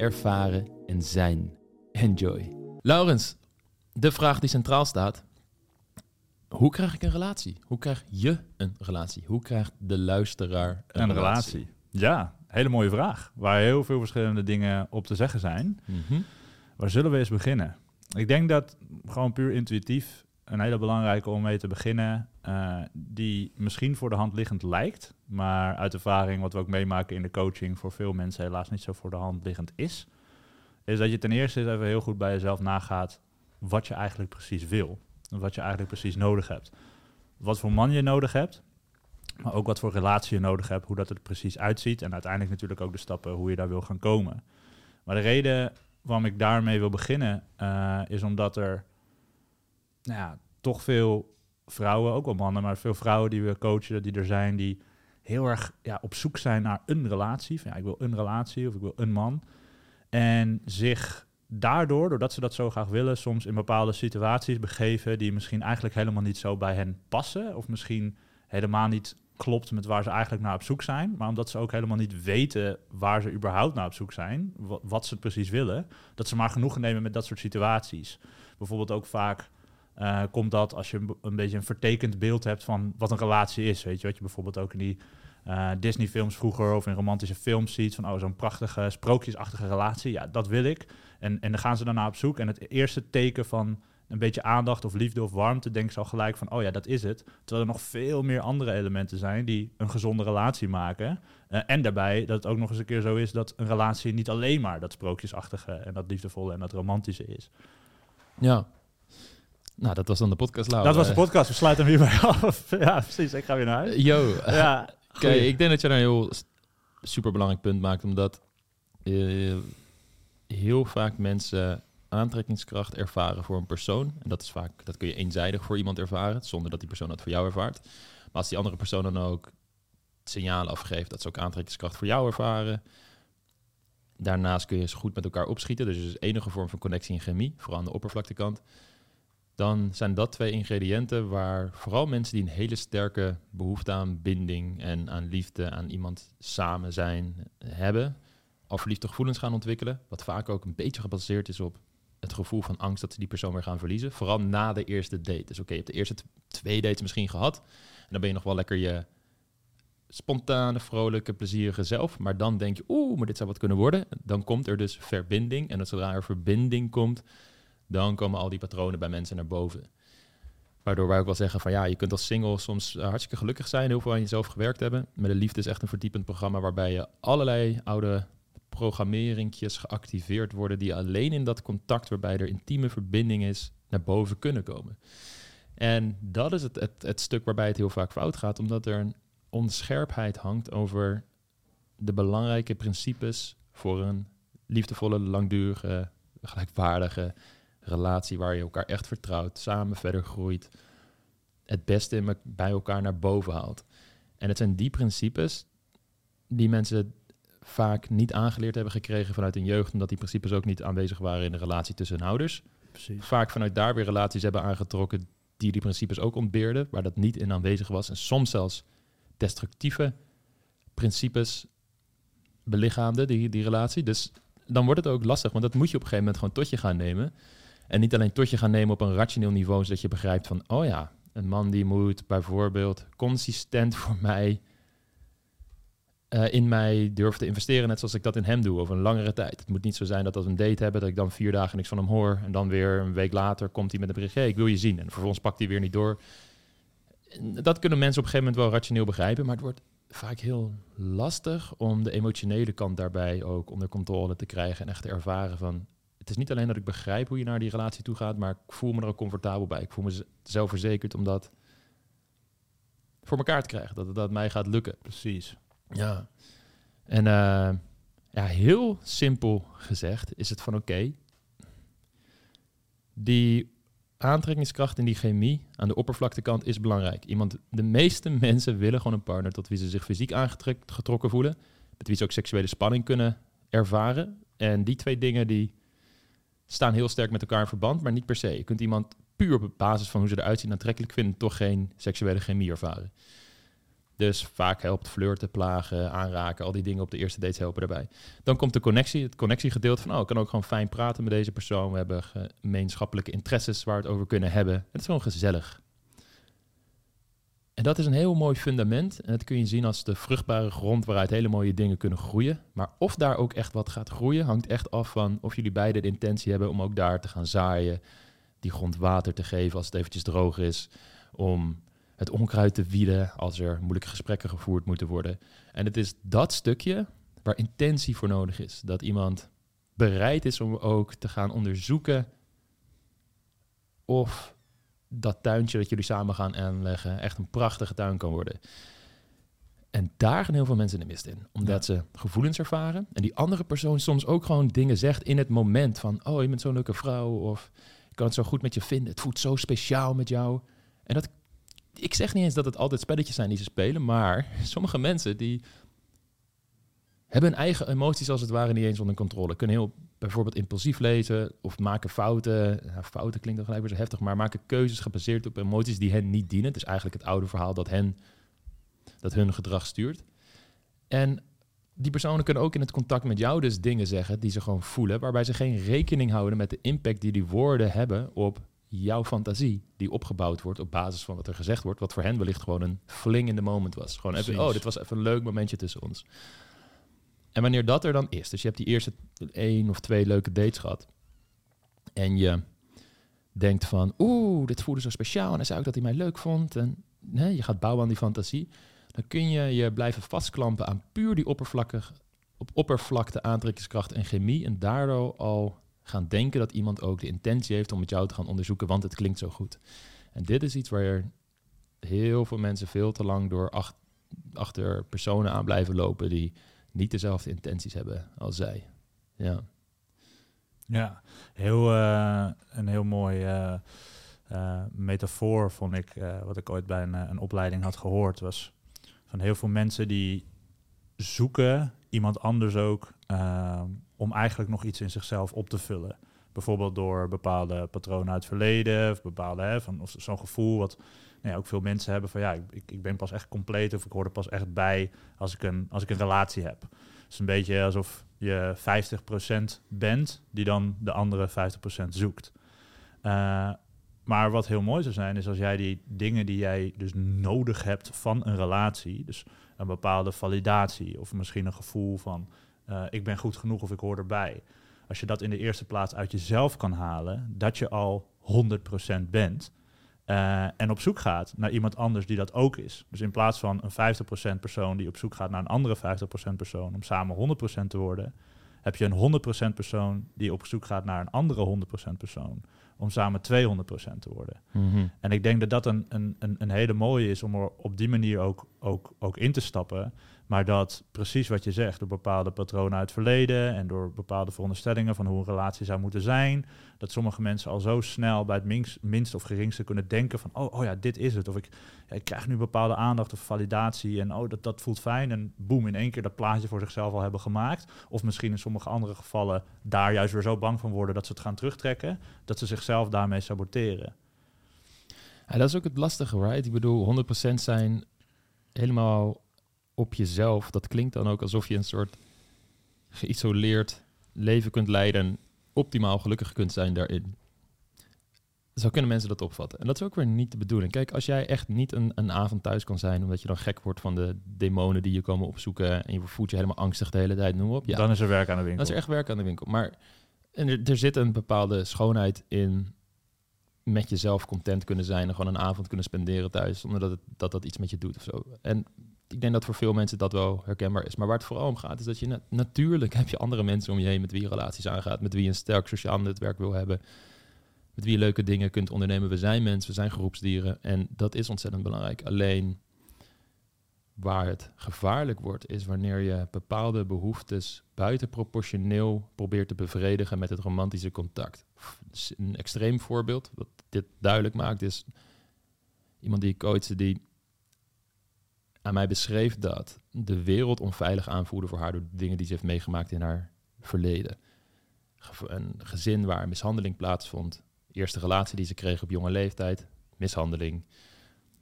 ervaren en zijn. Enjoy. Laurens, de vraag die centraal staat. Hoe krijg ik een relatie? Hoe krijg je een relatie? Hoe krijgt de luisteraar een, Een relatie. Ja, hele mooie vraag. Waar heel veel verschillende dingen op te zeggen zijn. Mhm. Waar zullen we eens beginnen? Ik denk dat gewoon puur intuïtief een hele belangrijke om mee te beginnen, eh, die misschien voor de hand liggend lijkt, maar uit ervaring wat we ook meemaken in de coaching voor veel mensen helaas niet zo voor de hand liggend is, is dat je ten eerste even heel goed bij jezelf nagaat wat je eigenlijk precies wil. Wat je eigenlijk precies nodig hebt. Wat voor man je nodig hebt, maar ook wat voor relatie je nodig hebt, hoe dat er precies uitziet en uiteindelijk natuurlijk ook de stappen hoe je daar wil gaan komen. Maar de reden waarom ik daarmee wil beginnen, eh, is omdat er nou ja, toch veel vrouwen, ook wel mannen, maar veel vrouwen die we coachen, die er zijn, die heel erg ja, op zoek zijn naar een relatie. Van, ja, ik wil een relatie of ik wil een man. En zich daardoor, doordat ze dat zo graag willen, soms in bepaalde situaties begeven die misschien eigenlijk helemaal niet zo bij hen passen. Of misschien helemaal niet klopt met waar ze eigenlijk naar op zoek zijn. Maar omdat ze ook helemaal niet weten waar ze überhaupt naar op zoek zijn, wa- wat, ze precies willen, dat ze maar genoegen nemen met dat soort situaties. Bijvoorbeeld ook vaak eh, komt dat als je een, beetje een vertekend beeld hebt van wat een relatie is. Weet je, wat je bijvoorbeeld ook in die eh, Disney-films vroeger of in romantische films ziet van oh, zo'n prachtige, sprookjesachtige relatie. Ja, dat wil ik. En, en dan gaan ze daarna op zoek. En het eerste teken van een beetje aandacht of liefde of warmte, denken ze al gelijk van, oh ja, dat is het. Terwijl er nog veel meer andere elementen zijn die een gezonde relatie maken. Eh, en daarbij dat het ook nog eens een keer zo is dat een relatie niet alleen maar dat sprookjesachtige en dat liefdevolle en dat romantische is. Ja. Nou, dat was dan de podcast, Laura. dat was de podcast, we sluiten hem hierbij af. ja, precies, ik ga weer naar huis. Yo, Ja, ik denk dat je daar een heel superbelangrijk punt maakt, omdat eh, heel vaak mensen aantrekkingskracht ervaren voor een persoon. En dat is vaak, dat kun je eenzijdig voor iemand ervaren, zonder dat die persoon dat voor jou ervaart. Maar als die andere persoon dan ook signalen afgeeft dat ze ook aantrekkingskracht voor jou ervaren. Daarnaast kun je ze goed met elkaar opschieten. Dus er is enige vorm van connectie en chemie, vooral aan de oppervlaktekant. Dan zijn dat twee ingrediënten waar vooral mensen die een hele sterke behoefte aan binding en aan liefde, aan iemand samen zijn, hebben, al verliefde gevoelens gaan ontwikkelen. Wat vaak ook een beetje gebaseerd is op het gevoel van angst dat ze die persoon weer gaan verliezen. Vooral na de eerste date. Dus oké, je hebt de eerste twee dates misschien gehad. En dan ben je nog wel lekker je spontane, vrolijke, plezierige zelf. Maar dan denk je, oeh, maar dit zou wat kunnen worden. Dan komt er dus verbinding. En zodra er verbinding komt, dan komen al die patronen bij mensen naar boven. Waardoor wij ook wel zeggen van ja, je kunt als single soms eh, hartstikke gelukkig zijn, heel veel aan jezelf gewerkt hebben. Met de liefde is echt een verdiepend programma waarbij je allerlei oude programmeringjes geactiveerd worden die alleen in dat contact waarbij er intieme verbinding is, naar boven kunnen komen. En dat is het, het, het stuk waarbij het heel vaak fout gaat, omdat er een onscherpheid hangt over de belangrijke principes voor een liefdevolle, langdurige, gelijkwaardige relatie waar je elkaar echt vertrouwt, samen verder groeit, het beste in me- bij elkaar naar boven haalt. En het zijn die principes die mensen vaak niet aangeleerd hebben gekregen vanuit hun jeugd, omdat die principes ook niet aanwezig waren in de relatie tussen hun ouders. precies. Vaak vanuit daar weer relaties hebben aangetrokken die die principes ook ontbeerden, waar dat niet in aanwezig was. En soms zelfs destructieve principes belichaamden, die, die relatie. Dus dan wordt het ook lastig, want dat moet je op een gegeven moment gewoon tot je gaan nemen. En niet alleen tot je gaan nemen op een rationeel niveau, zodat je begrijpt van, oh ja, een man die moet bijvoorbeeld consistent voor mij eh, in mij durven te investeren, net zoals ik dat in hem doe, over een langere tijd. Het moet niet zo zijn dat als we een date hebben, dat ik dan vier dagen niks van hem hoor en dan weer een week later komt hij met een bericht, ik wil je zien. En vervolgens pakt hij weer niet door. Dat kunnen mensen op een gegeven moment wel rationeel begrijpen, maar het wordt vaak heel lastig om de emotionele kant daarbij ook onder controle te krijgen en echt te ervaren van, het is niet alleen dat ik begrijp hoe je naar die relatie toe gaat, maar ik voel me er ook comfortabel bij. Ik voel me zelfverzekerd om dat voor elkaar te krijgen, dat het dat mij gaat lukken. Precies. Ja. En eh, Ja, heel simpel gezegd is het van oké, die aantrekkingskracht en die chemie aan de oppervlaktekant is belangrijk. Iemand, de meeste mensen willen gewoon een partner tot wie ze zich fysiek aangetrokken voelen, met wie ze ook seksuele spanning kunnen ervaren. En die twee dingen die staan heel sterk met elkaar in verband, maar niet per se. Je kunt iemand puur op basis van hoe ze eruit zien aantrekkelijk vinden, toch geen seksuele chemie ervaren. Dus vaak helpt flirten, plagen, aanraken, al die dingen op de eerste dates helpen daarbij. Dan komt de connectie, het connectiegedeelte van, oh, ik kan ook gewoon fijn praten met deze persoon. We hebben gemeenschappelijke interesses waar we het over kunnen hebben. Het is gewoon gezellig. En dat is een heel mooi fundament. En dat kun je zien als de vruchtbare grond waaruit hele mooie dingen kunnen groeien. Maar of daar ook echt wat gaat groeien, hangt echt af van of jullie beide de intentie hebben om ook daar te gaan zaaien. Die grond water te geven als het eventjes droog is. Om het onkruid te wieden als er moeilijke gesprekken gevoerd moeten worden. En het is dat stukje waar intentie voor nodig is. Dat iemand bereid is om ook te gaan onderzoeken of dat tuintje dat jullie samen gaan aanleggen echt een prachtige tuin kan worden. En daar gaan heel veel mensen de mist in. Omdat ze gevoelens ervaren. En die andere persoon soms ook gewoon dingen zegt in het moment. Van, oh, je bent zo'n leuke vrouw. Of ik kan het zo goed met je vinden. Het voelt zo speciaal met jou. En dat, ik zeg niet eens dat het altijd spelletjes zijn die ze spelen. Maar sommige mensen die hebben hun eigen emoties als het ware niet eens onder controle. Kunnen heel bijvoorbeeld impulsief lezen of maken fouten. Nou, fouten klinkt dan gelijk weer zo heftig, maar maken keuzes gebaseerd op emoties die hen niet dienen. Dus eigenlijk het oude verhaal dat, hen, dat hun gedrag stuurt. En die personen kunnen ook in het contact met jou dus dingen zeggen die ze gewoon voelen, waarbij ze geen rekening houden met de impact die die woorden hebben op jouw fantasie, die opgebouwd wordt op basis van wat er gezegd wordt, wat voor hen wellicht gewoon een fling in the moment was. Gewoon even, oh, dit was even een leuk momentje tussen ons. En wanneer dat er dan is, dus je hebt die eerste één of twee leuke dates gehad. En je denkt van, oeh, dit voelde zo speciaal. En dan zei ik dat hij mij leuk vond. En nee, je gaat bouwen aan die fantasie. Dan kun je je blijven vastklampen aan puur die oppervlakkig, op oppervlakte, aantrekkingskracht en chemie. En daardoor al gaan denken dat iemand ook de intentie heeft om met jou te gaan onderzoeken, want het klinkt zo goed. En dit is iets waar heel veel mensen veel te lang door achter personen aan blijven lopen die niet dezelfde intenties hebben als zij. Ja, ja heel, uh, een heel mooi uh, uh, metafoor vond ik, wat ik ooit bij een, een opleiding had gehoord, was van heel veel mensen die zoeken iemand anders ook om eigenlijk nog iets in zichzelf op te vullen. Bijvoorbeeld door bepaalde patronen uit het verleden, of bepaalde van of zo'n gevoel wat nou ja, ook veel mensen hebben van ja, ik, ik ben pas echt compleet of ik hoor er pas echt bij als ik een, als ik een relatie heb. Het is een beetje alsof je 50% bent die dan de andere 50% zoekt. Uh, maar wat heel mooi zou zijn, is als jij die dingen die jij dus nodig hebt van een relatie, dus een bepaalde validatie of misschien een gevoel van uh, ik ben goed genoeg of ik hoor erbij. Als je dat in de eerste plaats uit jezelf kan halen, dat je al 100% bent, uh, en op zoek gaat naar iemand anders die dat ook is. Dus in plaats van een 50% persoon die op zoek gaat naar een andere 50% persoon om samen 100% te worden, heb je een 100% persoon die op zoek gaat naar een andere 100% persoon om samen 200% te worden. Mhm. En ik denk dat dat een, een, een, hele mooie is om er op die manier ook, ook, ook in te stappen. Maar dat precies wat je zegt, door bepaalde patronen uit het verleden en door bepaalde veronderstellingen van hoe een relatie zou moeten zijn, dat sommige mensen al zo snel bij het minst, of geringste kunnen denken van, oh, oh ja, dit is het. Of ik, ik krijg nu bepaalde aandacht of validatie en oh, dat, dat voelt fijn. En boem, in één keer dat plaatje voor zichzelf al hebben gemaakt. Of misschien in sommige andere gevallen daar juist weer zo bang van worden dat ze het gaan terugtrekken, dat ze zichzelf daarmee saboteren. Ja, dat is ook het lastige, right? Ik bedoel, 100% zijn helemaal op jezelf. Dat klinkt dan ook alsof je een soort geïsoleerd leven kunt leiden optimaal gelukkig kunt zijn daarin. Zo kunnen mensen dat opvatten. En dat is ook weer niet de bedoeling. Kijk, als jij echt niet een, een avond thuis kan zijn, omdat je dan gek wordt van de demonen die je komen opzoeken en je voelt je helemaal angstig de hele tijd, noem op. Ja, dan is er werk aan de winkel. Dan is er echt werk aan de winkel. Maar en er, er zit een bepaalde schoonheid in met jezelf content kunnen zijn en gewoon een avond kunnen spenderen thuis, zonder dat het, dat, dat iets met je doet of zo. En ik denk dat voor veel mensen dat wel herkenbaar is. Maar waar het vooral om gaat, is dat je natuurlijk heb je andere mensen om je heen met wie je relaties aangaat, met wie je een sterk sociaal netwerk wil hebben, met wie je leuke dingen kunt ondernemen. We zijn mensen, we zijn groepsdieren en dat is ontzettend belangrijk. Alleen waar het gevaarlijk wordt, is wanneer je bepaalde behoeftes buitenproportioneel probeert te bevredigen met het romantische contact. Een extreem voorbeeld, wat dit duidelijk maakt, is iemand die ik coachte die aan mij beschreef dat de wereld onveilig aanvoelde voor haar door de dingen die ze heeft meegemaakt in haar verleden. Een gezin waar mishandeling plaatsvond, eerste relatie die ze kreeg op jonge leeftijd, mishandeling.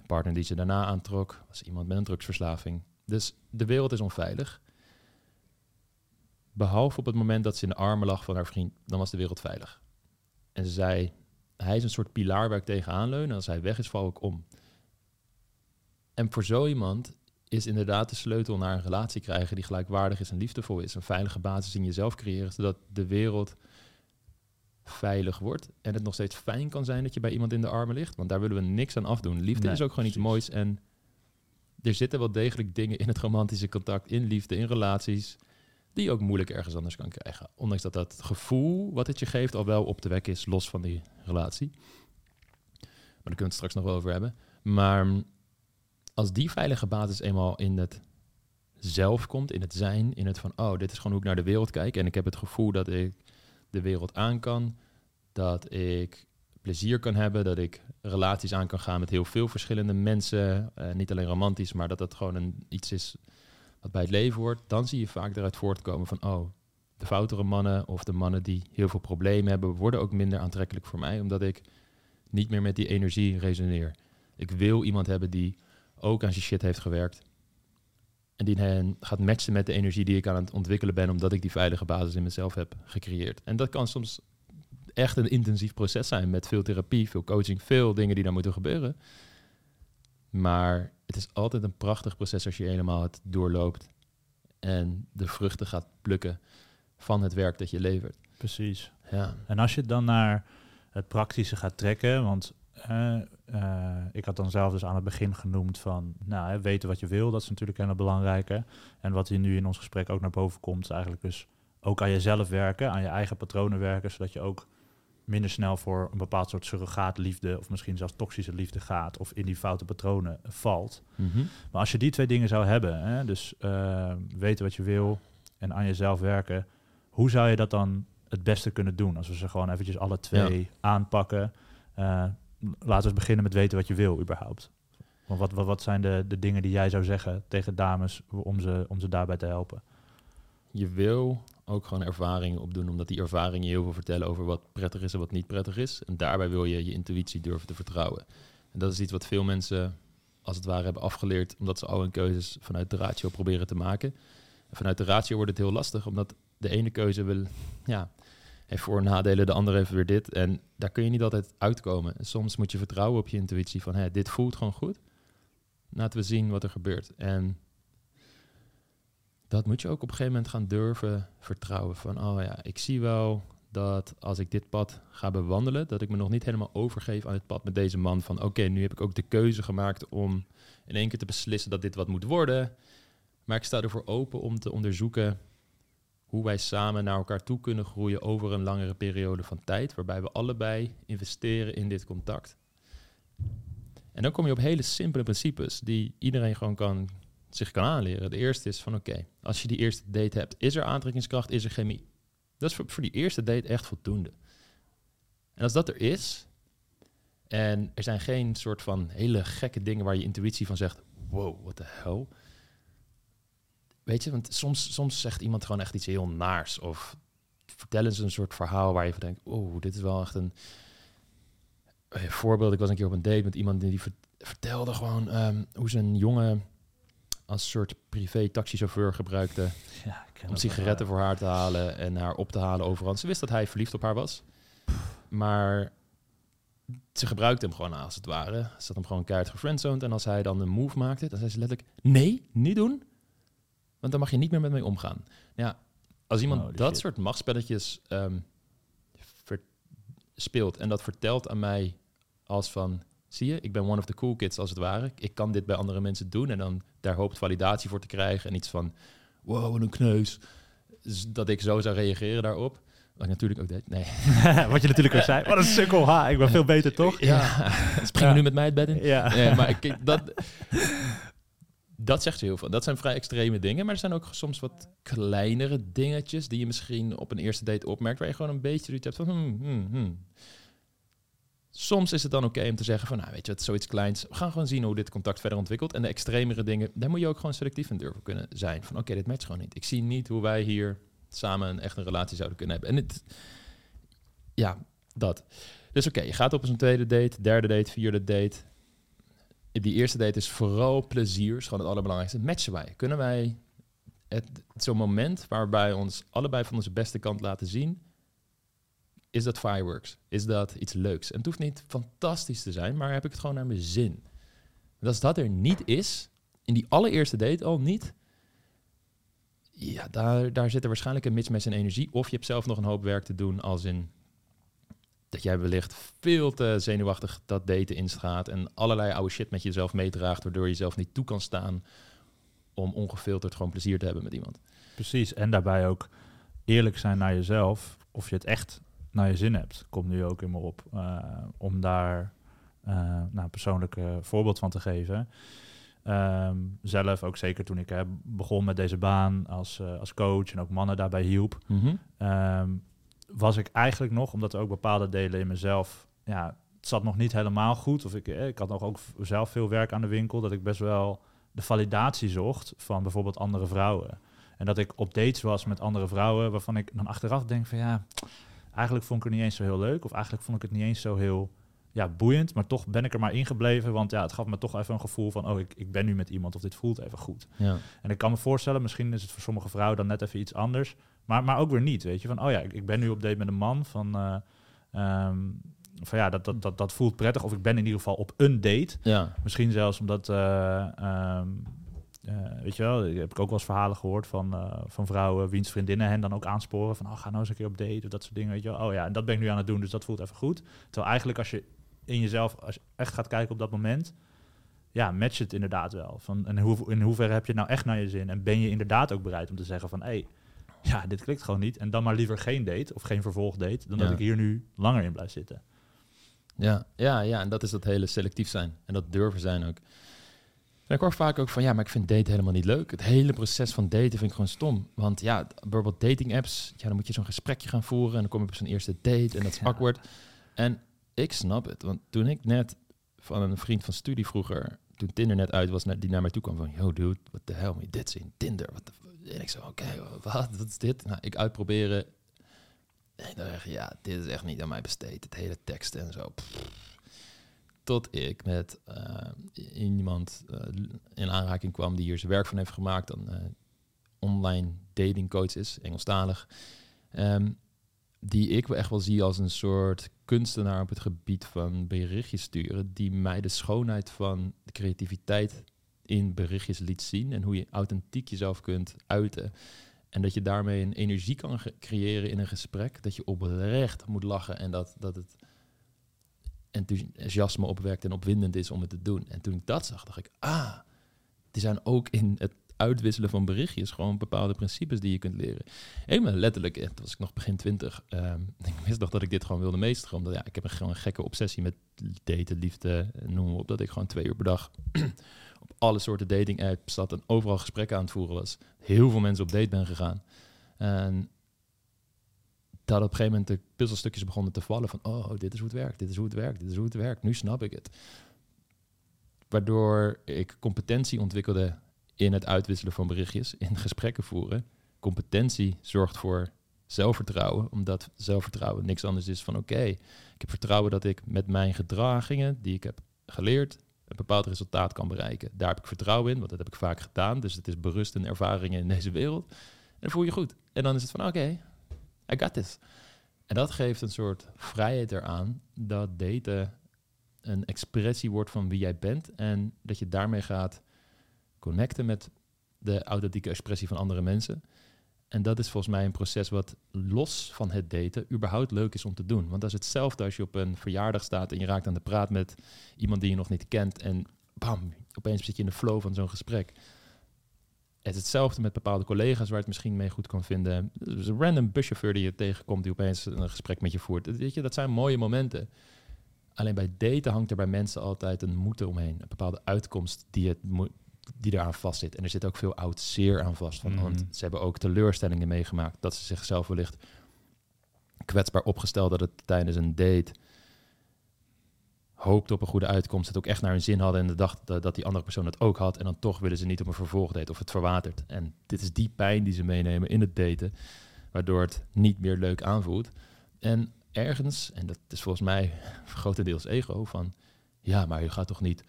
Partner die ze daarna aantrok was iemand met een drugsverslaving. Dus de wereld is onveilig. Behalve op het moment dat ze in de armen lag van haar vriend, dan was de wereld veilig. En ze zei, hij is een soort pilaar waar ik tegenaan leun en als hij weg is, val ik om. En voor zo iemand is inderdaad de sleutel naar een relatie krijgen die gelijkwaardig is en liefdevol is. Een veilige basis in jezelf creëren, zodat de wereld veilig wordt. En het nog steeds fijn kan zijn dat je bij iemand in de armen ligt. Want daar willen we niks aan afdoen. Liefde is ook gewoon iets moois. En er zitten wel degelijk dingen in het romantische contact, in liefde, in relaties, die je ook moeilijk ergens anders kan krijgen. Ondanks dat dat gevoel wat het je geeft al wel op de weg is, los van die relatie. Maar daar kunnen we het straks nog wel over hebben. Maar als die veilige basis eenmaal in het zelf komt, in het zijn, in het van, oh, dit is gewoon hoe ik naar de wereld kijk. En ik heb het gevoel dat ik de wereld aan kan, dat ik plezier kan hebben, dat ik relaties aan kan gaan met heel veel verschillende mensen. Uh, niet alleen romantisch, maar dat dat gewoon een, iets is wat bij het leven hoort. Dan zie je vaak eruit voortkomen van, oh, de foutere mannen of de mannen die heel veel problemen hebben, worden ook minder aantrekkelijk voor mij, omdat ik niet meer met die energie resoneer. Ik wil iemand hebben die ook aan zijn shit heeft gewerkt. En die hen gaat matchen met de energie die ik aan het ontwikkelen ben, omdat ik die veilige basis in mezelf heb gecreëerd. En dat kan soms echt een intensief proces zijn met veel therapie, veel coaching, veel dingen die daar moeten gebeuren. Maar het is altijd een prachtig proces als je helemaal het doorloopt en de vruchten gaat plukken van het werk dat je levert. Precies. Ja. En als je dan naar het praktische gaat trekken, want uh, ik had dan zelf dus aan het begin genoemd van, nou, hè, weten wat je wil, dat is natuurlijk heel belangrijk. En wat hier nu in ons gesprek ook naar boven komt, is eigenlijk dus ook aan jezelf werken, aan je eigen patronen werken, zodat je ook minder snel voor een bepaald soort surrogaatliefde of misschien zelfs toxische liefde gaat of in die foute patronen valt. Mhm. Maar als je die twee dingen zou hebben, hè, dus uh, weten wat je wil en aan jezelf werken, hoe zou je dat dan het beste kunnen doen? Als we ze gewoon eventjes alle twee aanpakken. Uh, laten we eens beginnen met weten wat je wil überhaupt. Want wat, wat, wat zijn de, de dingen die jij zou zeggen tegen dames om ze, om ze daarbij te helpen? Je wil ook gewoon ervaringen opdoen, omdat die ervaringen heel veel vertellen over wat prettig is en wat niet prettig is. En daarbij wil je je intuïtie durven te vertrouwen. En dat is iets wat veel mensen als het ware hebben afgeleerd, omdat ze al hun keuzes vanuit de ratio proberen te maken. En vanuit de ratio wordt het heel lastig, omdat de ene keuze wil, ja, heeft voor- nadelen, de andere heeft weer dit. En daar kun je niet altijd uitkomen. soms moet je vertrouwen op je intuïtie van, hé, dit voelt gewoon goed. Laten we zien wat er gebeurt. En dat moet je ook op een gegeven moment gaan durven vertrouwen. Van, oh ja, ik zie wel dat als ik dit pad ga bewandelen, dat ik me nog niet helemaal overgeef aan het pad met deze man. Van, oké, nu heb ik ook de keuze gemaakt om in één keer te beslissen dat dit wat moet worden. Maar ik sta ervoor open om te onderzoeken hoe wij samen naar elkaar toe kunnen groeien over een langere periode van tijd, waarbij we allebei investeren in dit contact. En dan kom je op hele simpele principes die iedereen gewoon kan, zich kan aanleren. De eerste is van oké, als je die eerste date hebt, is er aantrekkingskracht, is er chemie? Dat is voor, voor die eerste date echt voldoende. En als dat er is, en er zijn geen soort van hele gekke dingen waar je intuïtie van zegt, wow, what the hell, Weet je, want soms, soms zegt iemand gewoon echt iets heel naars. Of vertellen ze een soort verhaal waar je van denkt, oh, dit is wel echt een... Eh, voorbeeld, ik was een keer op een date met iemand die vertelde gewoon um, hoe ze een jongen als soort privé taxichauffeur gebruikte ja, om sigaretten voor haar te halen en haar op te halen overal. Ze wist dat hij verliefd op haar was, maar ze gebruikte hem gewoon als het ware. Ze had hem gewoon keihard gefriendzoned en als hij dan een move maakte, dan zei ze letterlijk, nee, niet doen. Want dan mag je niet meer met mij omgaan. Ja, als iemand dat soort machtspelletjes um, speelt en dat vertelt aan mij als van... Zie je, ik ben one of the cool kids als het ware. Ik kan dit bij andere mensen doen en dan daar hoopt validatie voor te krijgen. En iets van, wow, wat een kneus. Dus dat ik zo zou reageren daarop. Wat ik natuurlijk ook deed. Nee. Wat je natuurlijk ook zei. Wat een sukkel. Ha, ik ben veel beter, toch? Ja. Spring nu met mij het bed in? Ja. maar ik, dat, Dat zegt heel veel. Dat zijn vrij extreme dingen. Maar er zijn ook soms wat kleinere dingetjes die je misschien op een eerste date opmerkt. Waar je gewoon een beetje hebt van... Hmm, hmm, hmm. Soms is het dan oké om te zeggen van, nou weet je, het is zoiets kleins. We gaan gewoon zien hoe dit contact verder ontwikkelt. En de extremere dingen, daar moet je ook gewoon selectief in durven kunnen zijn. Van oké, dit matcht gewoon niet. Ik zie niet hoe wij hier samen een echt een relatie zouden kunnen hebben. En het, ja, dat. Dus oké, je gaat op een tweede date, derde date, vierde date. Die eerste date is vooral plezier, is gewoon het allerbelangrijkste. Matchen wij? Kunnen wij het, zo'n moment waarbij ons allebei van onze beste kant laten zien is dat fireworks? Is dat iets leuks? En het hoeft niet fantastisch te zijn, maar heb ik het gewoon naar mijn zin? En als dat er niet is, in die allereerste date al niet, ja, daar, daar zit er waarschijnlijk een mismatch in energie. Of je hebt zelf nog een hoop werk te doen, als in dat jij wellicht veel te zenuwachtig dat daten instraat en allerlei oude shit met jezelf meedraagt, waardoor je zelf niet toe kan staan om ongefilterd gewoon plezier te hebben met iemand. Precies, en daarbij ook eerlijk zijn naar jezelf, of je het echt naar je zin hebt. Komt nu ook in me op. Uh, om daar uh, nou, een persoonlijk voorbeeld van te geven. Um, zelf ook zeker toen ik uh, begon met deze baan als, als coach en ook mannen daarbij hielp. Mm -hmm. um, was ik eigenlijk nog, omdat er ook bepaalde delen in mezelf... Ja, het zat nog niet helemaal goed. Of ik, ik had nog ook zelf veel werk aan de winkel. Dat ik best wel de validatie zocht van bijvoorbeeld andere vrouwen. En dat ik op dates was met andere vrouwen waarvan ik dan achteraf denk van ja, eigenlijk vond ik het niet eens zo heel leuk. Of eigenlijk vond ik het niet eens zo heel ja, boeiend. Maar toch ben ik er maar ingebleven. Want ja, het gaf me toch even een gevoel van... oh, ik, ik ben nu met iemand of dit voelt even goed. Ja. En ik kan me voorstellen, misschien is het voor sommige vrouwen dan net even iets anders. Maar, maar ook weer niet, weet je. Van, oh ja, ik, ik ben nu op date met een man van... Uh, um, van ja, dat, dat, dat, dat voelt prettig. Of ik ben in ieder geval op een date. Ja. Misschien zelfs omdat... Uh, um, uh, weet je wel, heb ik ook wel eens verhalen gehoord van, uh, van vrouwen wiens vriendinnen hen dan ook aansporen van, oh, ga nou eens een keer op date of dat soort dingen, weet je wel. Oh ja, en dat ben ik nu aan het doen, dus dat voelt even goed. Terwijl eigenlijk als je in jezelf, als je echt gaat kijken op dat moment, ja, match het inderdaad wel. Van, en hoe, in hoeverre heb je het nou echt naar je zin? En ben je inderdaad ook bereid om te zeggen van, hé, hey, ja, dit klikt gewoon niet. En dan maar liever geen date of geen vervolgdate, dan ja. dat ik hier nu langer in blijf zitten. Ja, ja, ja, en dat is dat hele selectief zijn. En dat durven zijn ook. En ik hoor vaak ook van, ja, maar ik vind daten helemaal niet leuk. Het hele proces van daten vind ik gewoon stom. Want ja, bijvoorbeeld dating apps, ja, dan moet je zo'n gesprekje gaan voeren en dan kom je op zo'n eerste date en dat is ja. awkward. En ik snap het, want toen ik net van een vriend van studie vroeger, toen Tinder net uit was, die naar mij toe kwam van, yo dude, wat de hel moet je dit zien? Tinder, wat En ik zo, oké, wat, is dit? Nou, ik uitproberen. En dan ja, dit is echt niet aan mij besteed. Het hele tekst en zo. Tot ik met uh, iemand uh, in aanraking kwam die hier zijn werk van heeft gemaakt, dan uh, online dating coach is, Engelstalig. Um, die ik echt wel zie als een soort kunstenaar op het gebied van berichtjes sturen, die mij de schoonheid van de creativiteit in berichtjes liet zien en hoe je authentiek jezelf kunt uiten. En dat je daarmee een energie kan creëren in een gesprek, dat je oprecht moet lachen en dat, dat het enthousiasme opwekt en opwindend is om het te doen. En toen ik dat zag, dacht ik, ah, die zijn ook in het uitwisselen van berichtjes gewoon bepaalde principes die je kunt leren. Helemaal letterlijk, toen was ik nog begin twintig, um, ik wist nog dat ik dit gewoon wilde meesteren, omdat ja, ik heb een, gewoon een gekke obsessie met daten, liefde, noem op, dat ik gewoon twee uur per dag op alle soorten dating apps zat en overal gesprekken aan het voeren was. Heel veel mensen op date ben gegaan. En dat op een gegeven moment de puzzelstukjes begonnen te vallen van, oh, dit is hoe het werkt, dit is hoe het werkt, dit is hoe het werkt, nu snap ik het. Waardoor ik competentie ontwikkelde in het uitwisselen van berichtjes, in gesprekken voeren. Competentie zorgt voor zelfvertrouwen, omdat zelfvertrouwen niks anders is van oké, ik heb vertrouwen dat ik met mijn gedragingen die ik heb geleerd een bepaald resultaat kan bereiken. Daar heb ik vertrouwen in, want dat heb ik vaak gedaan. Dus het is berust in ervaringen in deze wereld. En dan voel je goed. En dan is het van oké, I got this. En dat geeft een soort vrijheid eraan dat daten een expressie wordt van wie jij bent en dat je daarmee gaat connecten met de authentieke expressie van andere mensen. En dat is volgens mij een proces wat los van het daten überhaupt leuk is om te doen. Want dat is hetzelfde als je op een verjaardag staat en je raakt aan de praat met iemand die je nog niet kent en bam, opeens zit je in de flow van zo'n gesprek. Het is hetzelfde met bepaalde collega's waar het misschien mee goed kan vinden. Dus een random buschauffeur die je tegenkomt die opeens een gesprek met je voert. Weet je, dat zijn mooie momenten. Alleen bij daten hangt er bij mensen altijd een moeten omheen. Een bepaalde uitkomst die het die eraan vastzit. En er zit ook veel oud zeer aan vast. Van, Mhm. Want ze hebben ook teleurstellingen meegemaakt. Dat ze zichzelf wellicht kwetsbaar opgesteld dat het tijdens een date hoopte op een goede uitkomst, het ook echt naar hun zin hadden en de dacht dat, dat die andere persoon het ook had en dan toch willen ze niet op een vervolgdate of het verwatert. En dit is die pijn die ze meenemen in het daten, waardoor het niet meer leuk aanvoelt. En ergens, en dat is volgens mij grotendeels ego, van ja, maar je gaat toch niet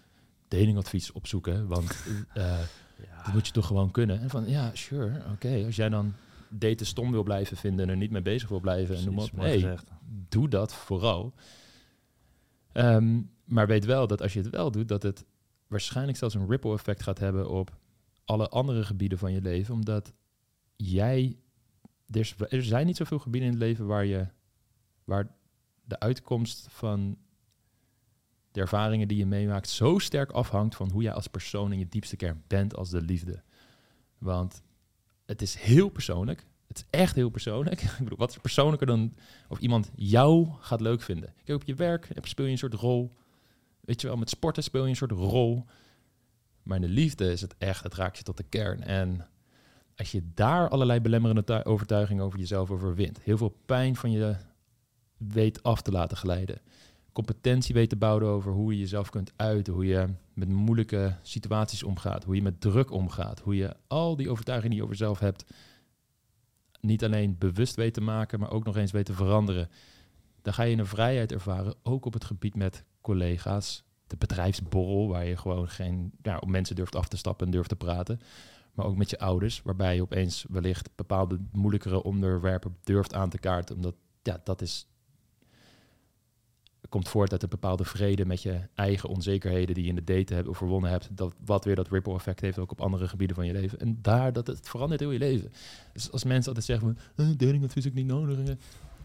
datingadvies opzoeken, want eh, dat moet je toch gewoon kunnen. En van ja, sure, oké, als jij dan daten stom wil blijven vinden en er niet mee bezig wil blijven en noem op, gezegd. doe dat vooral. Ehm, maar weet wel dat als je het wel doet, dat het waarschijnlijk zelfs een ripple effect gaat hebben op alle andere gebieden van je leven. Omdat jij. Er, er zijn niet zoveel gebieden in het leven waar je. waar de uitkomst van de ervaringen die je meemaakt zo sterk afhangt van hoe jij als persoon in je diepste kern bent als de liefde. Want het is heel persoonlijk. Het is echt heel persoonlijk. Ik bedoel, wat is persoonlijker dan of iemand jou gaat leuk vinden? Kijk, op je werk speel je een soort rol. Weet je wel, met sporten speel je een soort rol. Maar in de liefde is het echt, het raakt je tot de kern. En als je daar allerlei belemmerende tu- overtuigingen over jezelf overwint, heel veel pijn van je weet af te laten glijden, competentie weet te bouwen over hoe je jezelf kunt uiten, hoe je met moeilijke situaties omgaat, hoe je met druk omgaat, hoe je al die overtuigingen die je over jezelf hebt, niet alleen bewust weet te maken, maar ook nog eens weet te veranderen. Dan ga je een vrijheid ervaren, ook op het gebied met collega's. De bedrijfsborrel, waar je gewoon geen ja, op mensen durft af te stappen en durft te praten. Maar ook met je ouders, waarbij je opeens wellicht bepaalde moeilijkere onderwerpen durft aan te kaarten. Omdat ja, dat is. Komt voort uit een bepaalde vrede met je eigen onzekerheden die je in de daten hebt overwonnen hebt. Dat, wat weer dat ripple effect heeft ook op andere gebieden van je leven. En daar, dat het verandert heel je leven. Dus als mensen altijd zeggen eh, datingadvies ook niet nodig. eh, hey,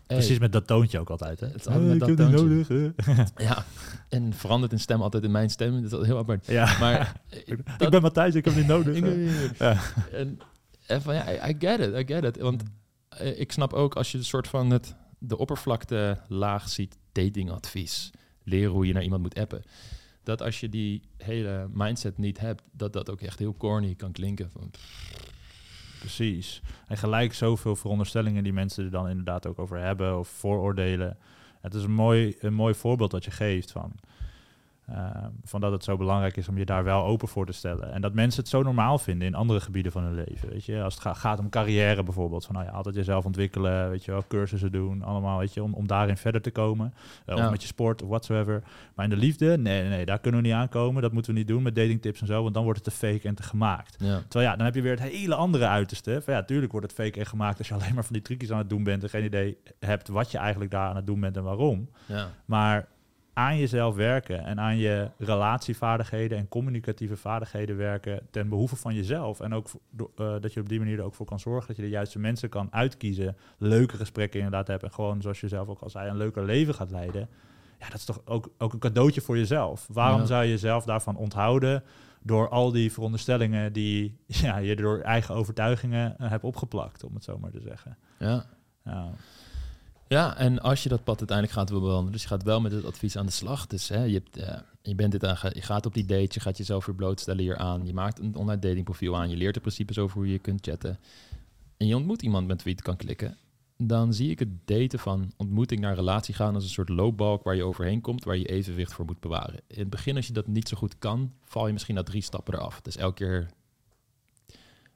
Precies met dat toontje ook altijd. Hè? Het is altijd met Eh, dat ik heb toontje. nodig. hè. Ja, en verandert een stem altijd in mijn stem. Dat is heel apart. ja. Maar eh, ik ben Matthijs, ik heb niet nodig. Ik Ja. En, en van ja, I, I get it, I get it. Want eh, ik snap ook als je een soort van het, de oppervlakte laag ziet, datingadvies, leren hoe je naar iemand moet appen. Dat als je die hele mindset niet hebt, dat dat ook echt heel corny kan klinken. Van, Precies. En gelijk zoveel veronderstellingen die mensen er dan inderdaad ook over hebben of vooroordelen. Het is een mooi, een mooi voorbeeld dat je geeft van, van dat het zo belangrijk is om je daar wel open voor te stellen. En dat mensen het zo normaal vinden in andere gebieden van hun leven. Weet je, als het ga- gaat om carrière bijvoorbeeld, van nou ja, altijd jezelf ontwikkelen, weet je wel, cursussen doen, allemaal, weet je, om, om daarin verder te komen. Eh, Ja. Of met je sport of whatsoever. Maar in de liefde, nee, nee, nee, daar kunnen we niet aankomen. Dat moeten we niet doen met datingtips en zo, want dan wordt het te fake en te gemaakt. ja. Terwijl ja, dan heb je weer het hele andere uiterste. Van ja, tuurlijk wordt het fake en gemaakt als je alleen maar van die trucjes aan het doen bent en geen idee hebt wat je eigenlijk daar aan het doen bent en waarom. Ja. Maar aan jezelf werken en aan je relatievaardigheden en communicatieve vaardigheden werken ten behoeve van jezelf. En ook eh, dat je op die manier er ook voor kan zorgen dat je de juiste mensen kan uitkiezen, leuke gesprekken inderdaad hebt en gewoon zoals je zelf ook al zei, een leuker leven gaat leiden. Ja, dat is toch ook, ook een cadeautje voor jezelf. Waarom Ja. zou je jezelf daarvan onthouden door al die veronderstellingen die ja, je door eigen overtuigingen eh, hebt opgeplakt, om het zo maar te zeggen. ja. Ja. Ja, en als je dat pad uiteindelijk gaat bewandelen, dus je gaat wel met het advies aan de slag. Dus hè, je, hebt, eh, je, bent dit aan, je gaat op die date, je gaat jezelf weer blootstellen hier aan. Je maakt een online datingprofiel aan, je leert de principes over hoe je kunt chatten. En je ontmoet iemand met wie het kan klikken. Dan zie ik het daten van ontmoeting naar relatie gaan als een soort loopbalk waar je overheen komt, waar je evenwicht voor moet bewaren. In het begin, als je dat niet zo goed kan, val je misschien na drie stappen eraf. Dus elke keer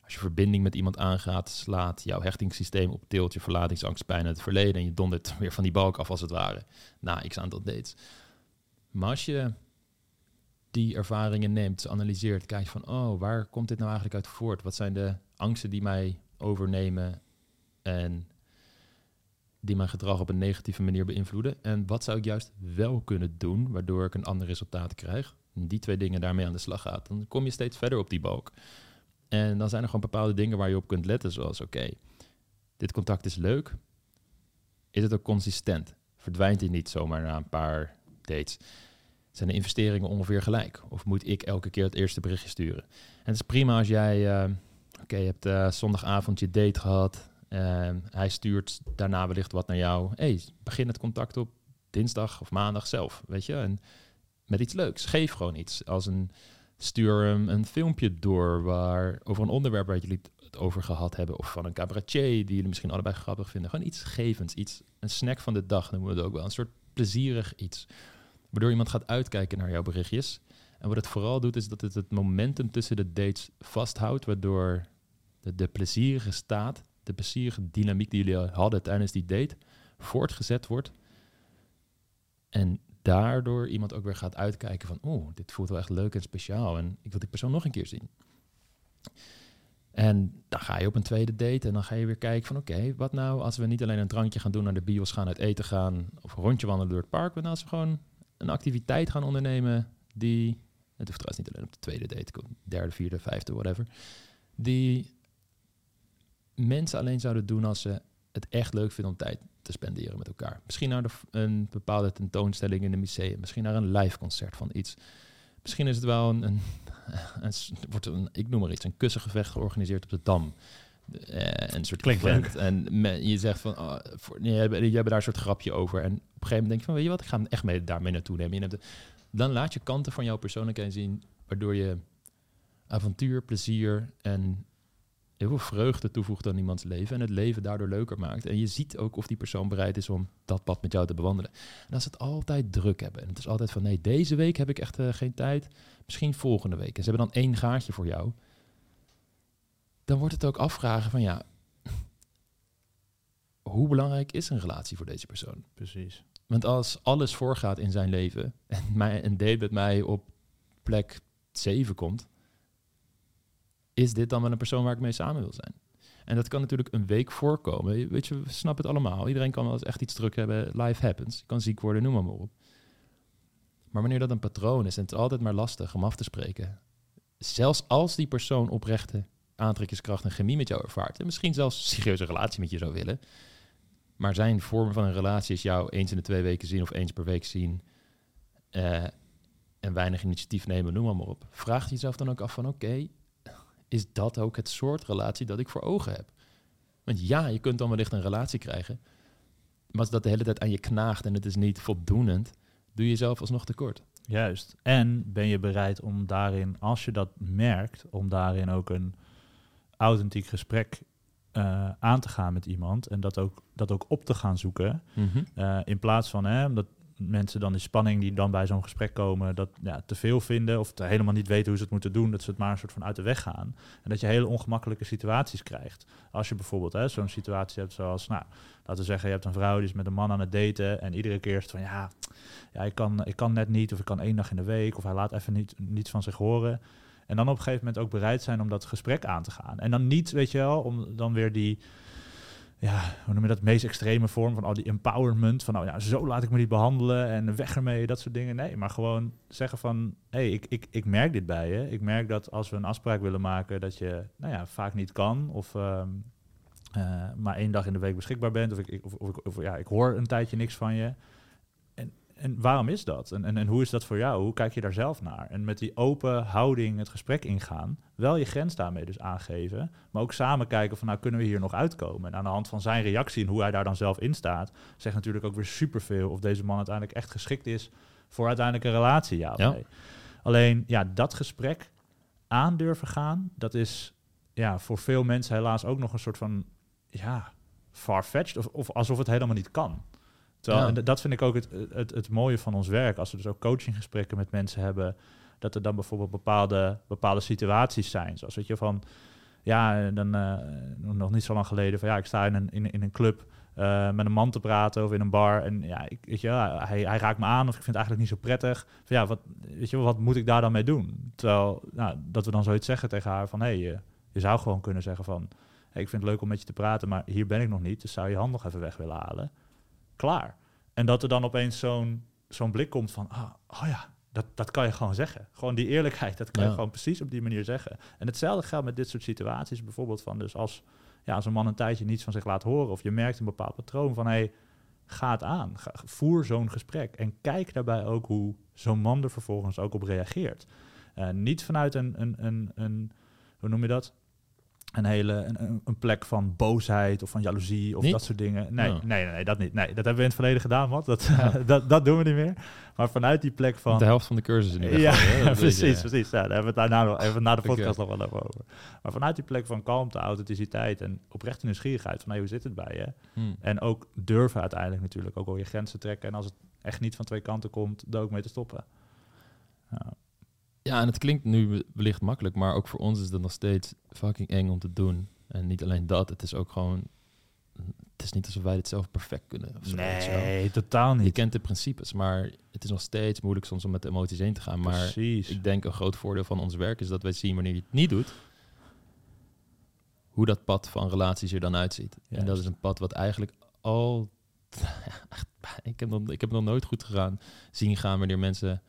als je verbinding met iemand aangaat, slaat jouw hechtingssysteem op tilt, je verlatingsangst, pijn uit het verleden en je dondert weer van die balk af als het ware, na x aantal dates. Maar als je die ervaringen neemt, analyseert, kijkt van, oh, waar komt dit nou eigenlijk uit voort? Wat zijn de angsten die mij overnemen en die mijn gedrag op een negatieve manier beïnvloeden? En wat zou ik juist wel kunnen doen, waardoor ik een ander resultaat krijg? En die twee dingen daarmee aan de slag gaat, dan kom je steeds verder op die balk. En dan zijn er gewoon bepaalde dingen waar je op kunt letten, zoals oké, dit contact is leuk. Is het ook consistent? Verdwijnt hij niet zomaar na een paar dates? Zijn de investeringen ongeveer gelijk? Of moet ik elke keer het eerste berichtje sturen? En het is prima als jij, eh, oké, je hebt eh, zondagavond je date gehad. eh, hij stuurt daarna wellicht wat naar jou. hey, begin het contact op dinsdag of maandag zelf, weet je? En met iets leuks. Geef gewoon iets. Als een Stuur hem een filmpje door waar, over een onderwerp waar jullie het over gehad hebben. Of van een cabaretier die jullie misschien allebei grappig vinden. Gewoon iets gevends, iets, een snack van de dag noemen we het ook wel. Een soort plezierig iets. Waardoor iemand gaat uitkijken naar jouw berichtjes. En wat het vooral doet, is dat het het momentum tussen de dates vasthoudt. Waardoor de, de plezierige staat, de plezierige dynamiek die jullie hadden tijdens die date, voortgezet wordt. En daardoor iemand ook weer gaat uitkijken van, oh, dit voelt wel echt leuk en speciaal en ik wil die persoon nog een keer zien. En dan ga je op een tweede date en dan ga je weer kijken van, oké, wat nou als we niet alleen een drankje gaan doen, naar de bios gaan, uit eten gaan of een rondje wandelen door het park, maar als we gewoon een activiteit gaan ondernemen die, het hoeft trouwens niet alleen op de tweede date, derde, vierde, vijfde, whatever, die mensen alleen zouden doen als ze het echt leuk vinden om tijd te spenderen met elkaar. Misschien naar de, een bepaalde tentoonstelling in een museum. Misschien naar een live concert van iets. Misschien is het wel een, een, een, wordt een ik noem maar iets, een kussengevecht georganiseerd op de Dam. Uh, een soort Klinkt. En je zegt van, oh, voor, je, hebt, daar een soort grapje over. En op een gegeven moment denk je van, weet je wat, ik ga hem echt mee, daarmee naartoe nemen. Je hebt dan laat je kanten van jouw persoonlijkheid zien, waardoor je avontuur, plezier en heel veel vreugde toevoegt aan iemands leven en het leven daardoor leuker maakt. En je ziet ook of die persoon bereid is om dat pad met jou te bewandelen. En als ze het altijd druk hebben, en het is altijd van nee, deze week heb ik echt uh, geen tijd, misschien volgende week. En ze hebben dan één gaatje voor jou. Dan wordt het ook afvragen van ja, hoe belangrijk is een relatie voor deze persoon? Precies. Want als alles voorgaat in zijn leven en mij, een date met mij op plek 7 komt, is dit dan wel een persoon waar ik mee samen wil zijn? En dat kan natuurlijk een week voorkomen. Weet je, we snappen het allemaal. Iedereen kan wel eens echt iets druk hebben. Life happens. Je kan ziek worden, noem maar, op. Maar wanneer dat een patroon is en het is altijd maar lastig om af te spreken. Zelfs als die persoon oprechte aantrekkingskracht en chemie met jou ervaart. En misschien zelfs een serieuze relatie met je zou willen. Maar zijn vorm van een relatie is jou eens in de twee weken zien of eens per week zien. Uh, en weinig initiatief nemen, noem maar, op. Vraag je jezelf dan ook af van oké, is dat ook het soort relatie dat ik voor ogen heb? Want ja, je kunt dan wellicht een relatie krijgen. Maar als dat de hele tijd aan je knaagt en het is niet voldoenend, doe je jezelf alsnog tekort. Juist. En ben je bereid om daarin, als je dat merkt, om daarin ook een authentiek gesprek uh, aan te gaan met iemand en dat ook, dat ook op te gaan zoeken. Mm -hmm. uh, in plaats van, hè, dat, mensen dan die spanning die dan bij zo'n gesprek komen, dat ja, te veel vinden of te helemaal niet weten hoe ze het moeten doen, dat ze het maar een soort van uit de weg gaan. En dat je hele ongemakkelijke situaties krijgt. Als je bijvoorbeeld zo'n situatie hebt zoals, nou, laten we zeggen, je hebt een vrouw die is met een man aan het daten en iedere keer van, ja, ja ik, kan, ik kan net niet of ik kan één dag in de week of hij laat even niet, niets van zich horen. En dan op een gegeven moment ook bereid zijn om dat gesprek aan te gaan. En dan niet, weet je wel, om dan weer die ja, hoe noem je dat, meest extreme vorm van al die empowerment. Van nou ja, zo laat ik me niet behandelen en weg ermee, dat soort dingen. Nee, maar gewoon zeggen van, hé, hey, ik, ik, ik merk dit bij je. Ik merk dat als we een afspraak willen maken, dat je, nou ja, vaak niet kan. Of um, uh, maar één dag in de week beschikbaar bent. Of, ik, of, of, ja, ik hoor een tijdje niks van je. En, waarom is dat? En, en, en hoe is dat voor jou? Hoe kijk je daar zelf naar? En met die open houding het gesprek ingaan, wel je grens daarmee dus aangeven, maar ook samen kijken van nou kunnen we hier nog uitkomen. En aan de hand van zijn reactie en hoe hij daar dan zelf in staat, zegt natuurlijk ook weer superveel of deze man uiteindelijk echt geschikt is voor uiteindelijk een relatie, ja ja. nee. Alleen ja, dat gesprek aandurven gaan, dat is ja, voor veel mensen helaas ook nog een soort van ja, far-fetched of, of alsof het helemaal niet kan. Terwijl, ja. en dat vind ik ook het, het, het mooie van ons werk. Als we dus ook coachinggesprekken met mensen hebben, dat er dan bijvoorbeeld bepaalde, bepaalde situaties zijn. Zoals weet je van, ja, dan uh, nog niet zo lang geleden, van ja, ik sta in een, in, in een club uh, met een man te praten of in een bar. En ja, ik, weet je, hij, hij raakt me aan of ik vind het eigenlijk niet zo prettig. Van ja, wat, weet je, wat moet ik daar dan mee doen? Terwijl, nou, dat we dan zoiets zeggen tegen haar van, hé, hey, je, je zou gewoon kunnen zeggen van, hey, ik vind het leuk om met je te praten, maar hier ben ik nog niet, dus zou je hand nog even weg willen halen klaar. En dat er dan opeens zo'n zo'n blik komt van, ah, oh ja, dat, dat kan je gewoon zeggen. Gewoon die eerlijkheid, dat kan ja. je gewoon precies op die manier zeggen. En hetzelfde geldt met dit soort situaties, bijvoorbeeld van dus als, ja, als een man een tijdje niets van zich laat horen of je merkt een bepaald patroon van, hey, ga het aan, ga, voer zo'n gesprek en kijk daarbij ook hoe zo'n man er vervolgens ook op reageert. Uh, niet vanuit een, een, een, een, hoe noem je dat? Een hele een- een, plek van boosheid of van jaloezie of Niet? dat soort dingen. Nee, Ja. nee, nee, nee, dat niet. Nee, dat hebben we in het verleden gedaan, wat? Dat, Ja. dat, dat doen we niet meer. Maar vanuit die plek van De helft van de cursus in ieder ja, geval. Dat weet precies, precies. Ja, daar hebben we het daarna nog, even na de podcast nog wel even over. Maar vanuit die plek van kalmte, authenticiteit en oprechte nieuwsgierigheid van hey, hoe zit het bij je? Hm. En ook durven uiteindelijk natuurlijk ook wel je grenzen trekken. En als het echt niet van twee kanten komt, er ook mee te stoppen. Ja. Ja, en het klinkt nu wellicht makkelijk, maar ook voor ons is het nog steeds fucking eng om te doen. En niet alleen dat, het is ook gewoon... Het is niet alsof wij dit zelf perfect kunnen. Of zo, je. Nee, totaal Je niet. kent de principes, maar het is nog steeds moeilijk soms om met de emoties heen te gaan. Maar ik denk een groot voordeel van ons werk is dat wij zien wanneer je het niet doet, hoe dat pad van relaties er dan uitziet. En dat is een pad wat eigenlijk al... ik, heb nog, ik heb nog nooit goed gegaan, zien gaan wanneer mensen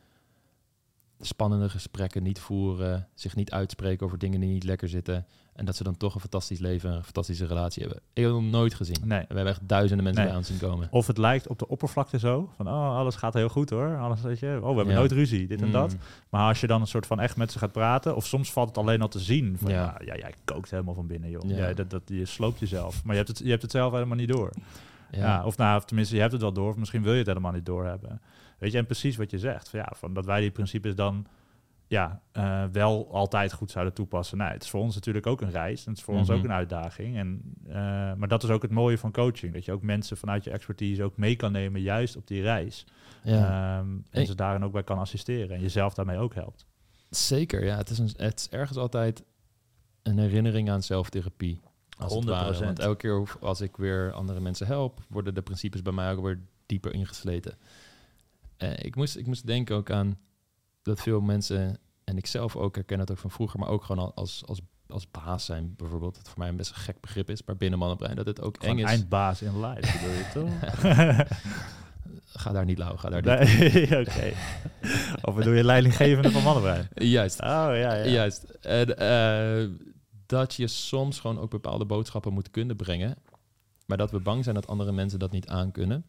spannende gesprekken niet voeren, zich niet uitspreken over dingen die niet lekker zitten. En dat ze dan toch een fantastisch leven en een fantastische relatie hebben. Ik heb nog nooit gezien. Nee. We hebben echt duizenden mensen Nee. bij ons zien komen. Of het lijkt op de oppervlakte zo, van oh, alles gaat heel goed hoor. Alles, weet je, oh, we hebben Ja. nooit ruzie, dit en dat. Mm. Maar als je dan een soort van echt met ze gaat praten, of soms valt het alleen al te zien. Van, Ja. ja. Ja, jij kookt helemaal van binnen, joh. Ja. Dat, dat, je sloopt jezelf. Maar je hebt, het, je hebt het zelf helemaal niet door. Ja. Of nou, of tenminste, je hebt het wel door, of misschien wil je het helemaal niet doorhebben. Weet je, en precies wat je zegt, van, ja, van dat wij die principes dan ja, eh, wel altijd goed zouden toepassen. Nou, het is voor ons natuurlijk ook een reis, en het is voor ons Mhm. ook een uitdaging. En, eh, maar dat is ook het mooie van coaching, dat je ook mensen vanuit je expertise ook mee kan nemen, juist op die reis. ja. Ehm, en ze daarin ook bij kan assisteren en jezelf daarmee ook helpt. Zeker, ja. Het is, een, het is ergens altijd een herinnering aan zelftherapie. Als het ware. 100%. Want elke keer als ik weer andere mensen help, worden de principes bij mij ook weer dieper ingesleten. Eh, ik, moest, ik moest denken ook aan dat veel mensen, en ik zelf ook herken het ook van vroeger, maar ook gewoon al als, als, als baas zijn bijvoorbeeld. Dat voor mij een best een gek begrip is, maar binnen mannenbrein dat het ook Gewoon eng is. eindbaas in live, bedoel je toch? Ga daar niet lauw, ga daar niet. Nee, oké. Of bedoel je leidinggevende van mannenbrein? Juist. Oh, ja, ja. Juist. En, eh, dat je soms gewoon ook bepaalde boodschappen moet kunnen brengen. Maar dat we bang zijn dat andere mensen dat niet aankunnen.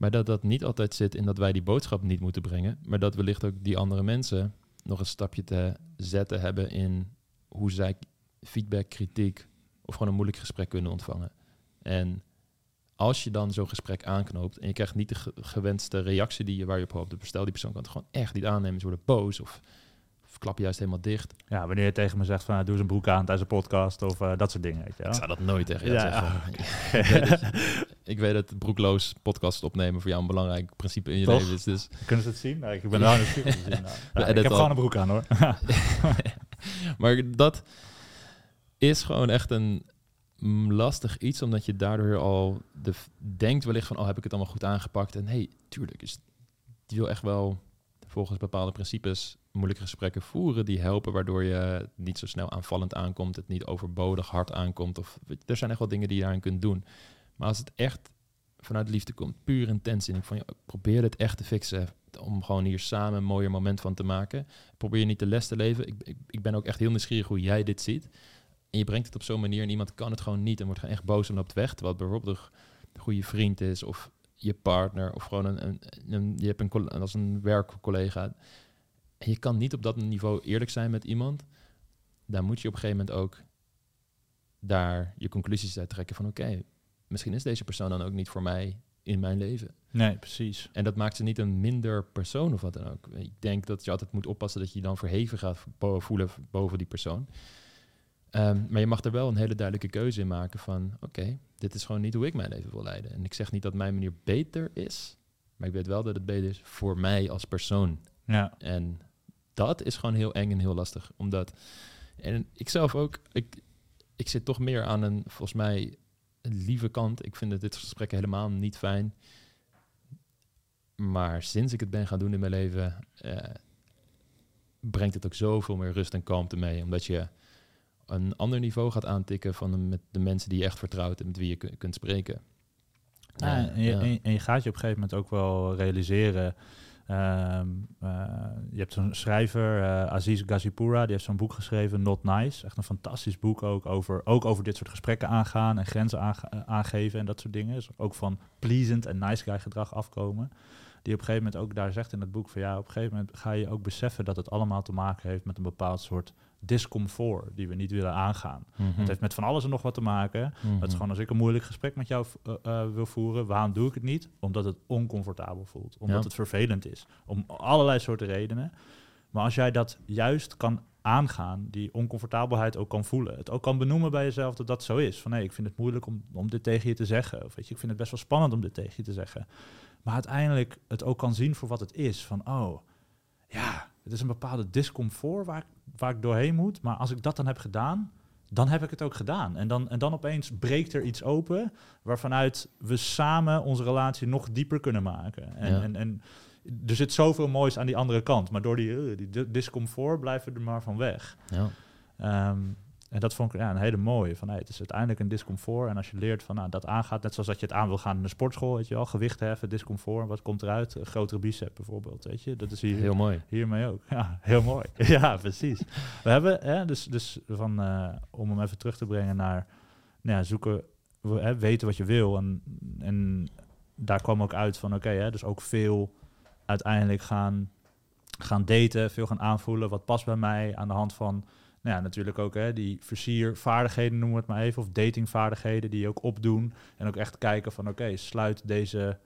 Maar dat dat niet altijd zit in dat wij die boodschap niet moeten brengen. Maar dat wellicht ook die andere mensen nog een stapje te zetten hebben in hoe zij feedback, kritiek of gewoon een moeilijk gesprek kunnen ontvangen. En als je dan zo'n gesprek aanknoopt en je krijgt niet de ge- gewenste reactie die je, waar je op hoopt, stel die persoon kan het gewoon echt niet aannemen, ze worden boos of, of klap je juist helemaal dicht. Ja, wanneer je tegen me zegt van, nou, doe eens een broek aan tijdens een podcast of eh, dat soort dingen, weet je wel. Ik zou dat nooit tegen Ja. zeggen. ik, weet dat, broekloos podcast opnemen voor jou een belangrijk principe in je Toch? leven is. Dus Kunnen ze het zien? Nou, ik ben om te zien. Nou. Ja, ik heb al. gewoon een broek aan, hoor. maar dat is gewoon echt een mm, lastig iets, omdat je daardoor al de, denkt wellicht van, oh, heb ik het allemaal goed aangepakt? En hey, tuurlijk, is, die wil echt wel volgens bepaalde principes moeilijke gesprekken voeren die helpen, waardoor je niet zo snel aanvallend aankomt, het niet overbodig hard aankomt. Of, je, er zijn echt wel dingen die je daarin kunt doen. Maar als het echt vanuit liefde komt, puur intentie, en ik van, ja, probeer het echt te fixen, om gewoon hier samen een mooier moment van te maken. Probeer niet de les te leven. Ik, ik, ben ook echt heel nieuwsgierig hoe jij dit ziet. En je brengt het op zo'n manier en iemand kan het gewoon niet en wordt gewoon echt boos en loopt weg. Terwijl bijvoorbeeld een goede vriend is of je partner of gewoon een, een, je hebt een als een werkcollega. En je kan niet op dat niveau eerlijk zijn met iemand. Dan moet je op een gegeven moment ook daar je conclusies uit trekken van oké, misschien is deze persoon dan ook niet voor mij in mijn leven. Nee, precies. En dat maakt ze niet een minder persoon of wat dan ook. Ik denk dat je altijd moet oppassen dat je je dan verheven gaat voelen boven die persoon. Ehm, maar je mag er wel een hele duidelijke keuze in maken van... oké, dit is gewoon niet hoe ik mijn leven wil leiden. En ik zeg niet dat mijn manier beter is... maar ik weet wel dat het beter is voor mij als persoon. Ja, En dat is gewoon heel eng en heel lastig. Omdat... En ik zelf ook... Ik, ik zit toch meer aan een, volgens mij, lieve kant. Ik vind dit gesprekken helemaal niet fijn. Maar sinds ik het ben gaan doen in mijn leven, eh, brengt het ook zoveel meer rust en kalmte mee. Omdat je een ander niveau gaat aantikken van de, met de mensen die je echt vertrouwt en met wie je kun- kunt spreken. Ja, en, je, ja. en je- en je gaat je op een gegeven moment ook wel realiseren. Ehm, eh, je hebt zo'n schrijver, eh, Aziz Gazipura, die heeft zo'n boek geschreven, Not Nice. Echt een fantastisch boek ook over, ook over dit soort gesprekken aangaan en grenzen eh, aangeven en dat soort dingen. Dus ook van pleasant en nice guy gedrag afkomen. Die op een gegeven moment ook daar zegt in het boek van ja, op een gegeven moment ga je ook beseffen dat het allemaal te maken heeft met een bepaald soort discomfort die we niet willen aangaan. Mhm. Het heeft met van alles en nog wat te maken. Mhm. Het is gewoon als ik een moeilijk gesprek met jou eh, eh, wil voeren, waarom doe ik het niet? Omdat het oncomfortabel voelt, omdat Ja. het vervelend is, om allerlei soorten redenen. Maar als jij dat juist kan aangaan, die oncomfortabelheid ook kan voelen, het ook kan benoemen bij jezelf dat dat zo is. Van nee, ik vind het moeilijk om, om dit tegen je te zeggen. Of weet je, ik vind het best wel spannend om dit tegen je te zeggen. Maar uiteindelijk het ook kan zien voor wat het is. Van oh, ja, het is een bepaalde discomfort waar, ik- waar ik doorheen moet. Maar als ik dat dan heb gedaan, dan heb ik het ook gedaan. En dan, en dan opeens breekt er iets open waarvanuit we samen onze relatie nog dieper kunnen maken. En, Ja. en, en er zit zoveel moois aan die andere kant. Maar door die, eh, die di- discomfort blijven we er maar van weg. Ja. Ehm, en dat vond ik ja, een hele mooie. Van, hey, het is uiteindelijk een discomfort. En als je leert van nou, dat aangaat, net zoals dat je het aan wil gaan in de sportschool, weet je wel, gewicht heffen, discomfort, wat komt eruit? Een grotere bicep bijvoorbeeld, weet je. Dat is hier Heel mooi. hiermee ook. Ja, heel mooi. ja, precies. We hebben, hè, dus, dus van, eh, om hem even terug te brengen naar nou ja, zoeken, we- hè, weten wat je wil. En, en daar kwam ook uit van, oké, hè, dus ook veel uiteindelijk gaan, gaan daten, veel gaan aanvoelen. Wat past bij mij aan de hand van, nou ja, natuurlijk ook hè, die versiervaardigheden, noemen we het maar even, of datingvaardigheden die je ook opdoen. En ook echt kijken van, oké, sluit deze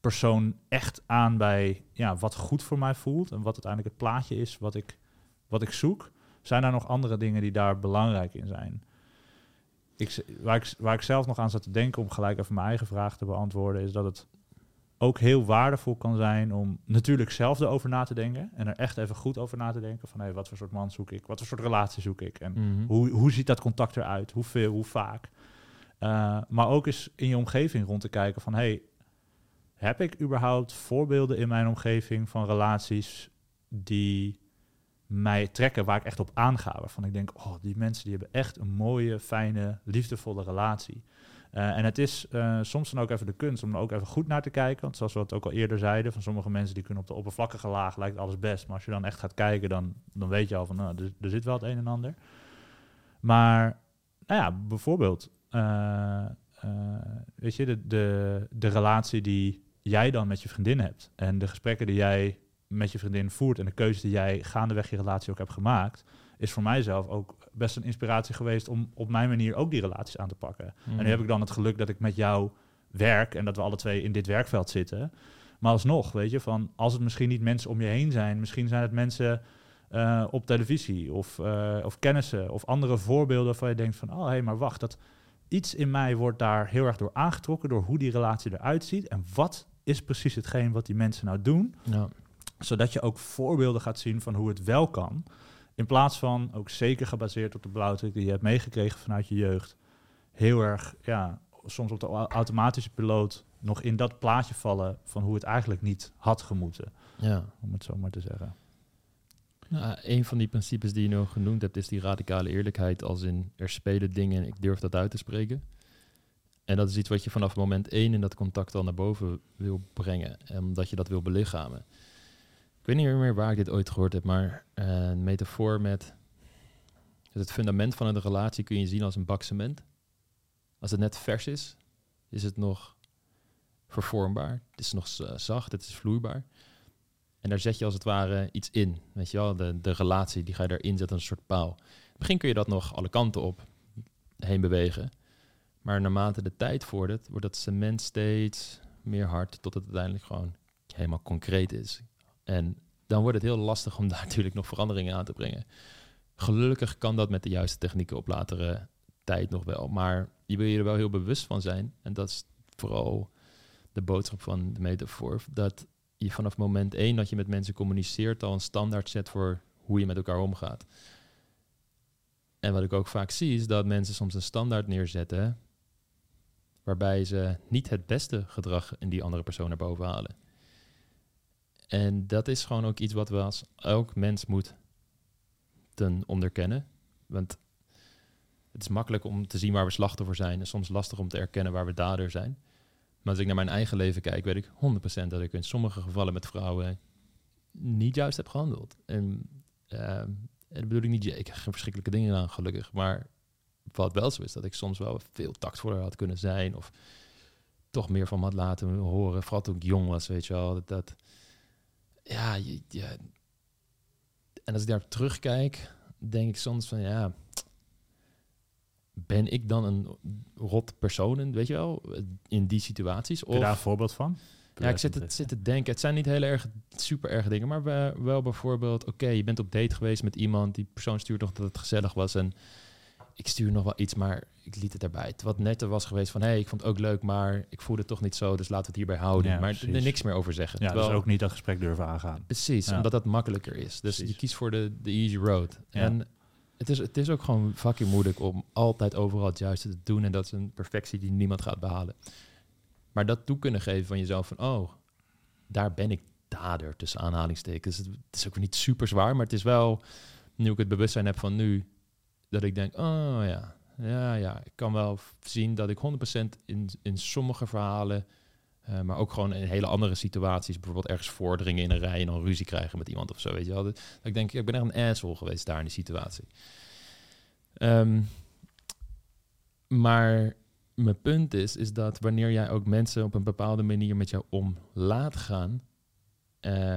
persoon echt aan bij ja, wat goed voor mij voelt en wat uiteindelijk het plaatje is wat ik, wat ik zoek. Zijn er nog andere dingen die daar belangrijk in zijn? Ik, waar, ik, waar ik zelf nog aan zat te denken om gelijk even mijn eigen vraag te beantwoorden, is dat het ook heel waardevol kan zijn om natuurlijk zelf erover na te denken en er echt even goed over na te denken van hé, wat voor soort man zoek ik, wat voor soort relatie zoek ik en Mhm. hoe, hoe ziet dat contact eruit? Hoeveel, hoe vaak? Eh, maar ook eens in je omgeving rond te kijken van... hey, heb ik überhaupt voorbeelden in mijn omgeving van relaties die mij trekken, waar ik echt op aanga? Waarvan ik denk, oh, die mensen die hebben echt een mooie, fijne, liefdevolle relatie. Eh, en het is eh, soms dan ook even de kunst om er ook even goed naar te kijken. Want zoals we het ook al eerder zeiden, van sommige mensen die kunnen op de oppervlakkige laag lijkt alles best. Maar als je dan echt gaat kijken, dan, dan weet je al van, nou, er, zit wel het een en ander. Maar, nou ja, bijvoorbeeld, eh, weet je, de, de, de relatie die jij dan met je vriendin hebt en de gesprekken die jij met je vriendin voert en de keuzes die jij gaandeweg je relatie ook hebt gemaakt, is voor mijzelf ook best een inspiratie geweest om op mijn manier ook die relaties aan te pakken. Mhm. En nu heb ik dan het geluk dat ik met jou werk en dat we alle twee in dit werkveld zitten. Maar alsnog, weet je, van als het misschien niet mensen om je heen zijn, misschien zijn het mensen eh, op televisie of, eh, of kennissen of andere voorbeelden waarvan je denkt van, oh hé, hey, maar wacht, dat iets in mij wordt daar heel erg door aangetrokken door hoe die relatie eruit ziet en wat is precies hetgeen wat die mensen nou doen Ja. zodat je ook voorbeelden gaat zien van hoe het wel kan. In plaats van, ook zeker gebaseerd op de blauwdruk die je hebt meegekregen vanuit je jeugd, heel erg, ja, soms op de au- automatische piloot nog in dat plaatje vallen van hoe het eigenlijk niet had gemoeten, ja. om het zo maar te zeggen. Nou, een van die principes die je nog genoemd hebt, is die radicale eerlijkheid. Als in er spelen dingen en ik durf dat uit te spreken. En dat is iets wat je vanaf moment één in dat contact al naar boven wil brengen. En omdat je dat wil belichamen. Ik weet niet meer waar ik dit ooit gehoord heb, maar eh, een metafoor met het fundament van een relatie kun je zien als een bak cement. Als het net vers is, is het nog vervormbaar. Het is nog zacht, het is vloeibaar. En daar zet je als het ware iets in. Weet je wel, de, de relatie, die ga je daarin zetten, een soort paal. In het begin kun je dat nog alle kanten op heen bewegen. Maar naarmate de tijd vordert, wordt dat cement steeds meer hard, tot het uiteindelijk gewoon helemaal concreet is. En dan wordt het heel lastig om daar natuurlijk nog veranderingen aan te brengen. Gelukkig kan dat met de juiste technieken op latere tijd nog wel. Maar je wil je er wel heel bewust van zijn. En dat is vooral de boodschap van de metafoor. Dat je vanaf moment één dat je met mensen communiceert al een standaard zet voor hoe je met elkaar omgaat. En wat ik ook vaak zie is dat mensen soms een standaard neerzetten waarbij ze niet het beste gedrag in die andere persoon naar boven halen. En dat is gewoon ook iets wat we als elk mens moet ten onderkennen. Want het is makkelijk om te zien waar we slachtoffer zijn en soms lastig om te erkennen waar we dader zijn. Maar als ik naar mijn eigen leven kijk, weet ik 100% dat ik in sommige gevallen met vrouwen niet juist heb gehandeld. En, en dat bedoel ik niet, ik heb geen verschrikkelijke dingen aan, gelukkig. Maar wat wel zo is, dat ik soms wel veel tactvoller had kunnen zijn. Of toch meer van me had laten horen. Vooral toen ik jong was, weet je wel. Dat, dat ja, je, je, en als ik daar terugkijk, denk ik soms van ja, ben ik dan een rot persoon, weet je wel, in die situaties? Heb je daar een voorbeeld van? Ja, ik zit, het, zit te denken. Het zijn niet hele erg, super erge dingen, maar we- wel bijvoorbeeld, oké, je bent op date geweest met iemand, die persoon stuurt nog dat het gezellig was en ik stuur nog wel iets, maar ik liet het erbij. Het wat netter was geweest van, hé, hey, ik vond het ook leuk, maar ik voelde het toch niet zo, dus laten we het hierbij houden. Ja, maar er niks meer over zeggen. Ja, Terwijl- dus ook niet dat gesprek durven aangaan. Precies, Ja. omdat dat makkelijker is. Dus Precies. je kiest voor de, de easy road. Ja. En het is, het is ook gewoon fucking moeilijk om altijd overal het juiste te doen. En dat is een perfectie die niemand gaat behalen. Maar dat toe kunnen geven van jezelf van, oh, daar ben ik dader tussen aanhalingstekens. Het is ook niet super zwaar, maar het is wel, nu ik het bewustzijn heb van nu, dat ik denk, oh ja, ja, ja, ik kan wel zien dat ik 100% in, in sommige verhalen, eh, maar ook gewoon in hele andere situaties, bijvoorbeeld ergens voordringen in een rij en dan ruzie krijgen met iemand of zo, weet je wel. Dat, ik denk, ik ben echt een asshole geweest daar in die situatie. Ehm, maar mijn punt is, is dat wanneer jij ook mensen op een bepaalde manier met jou om laat gaan, eh,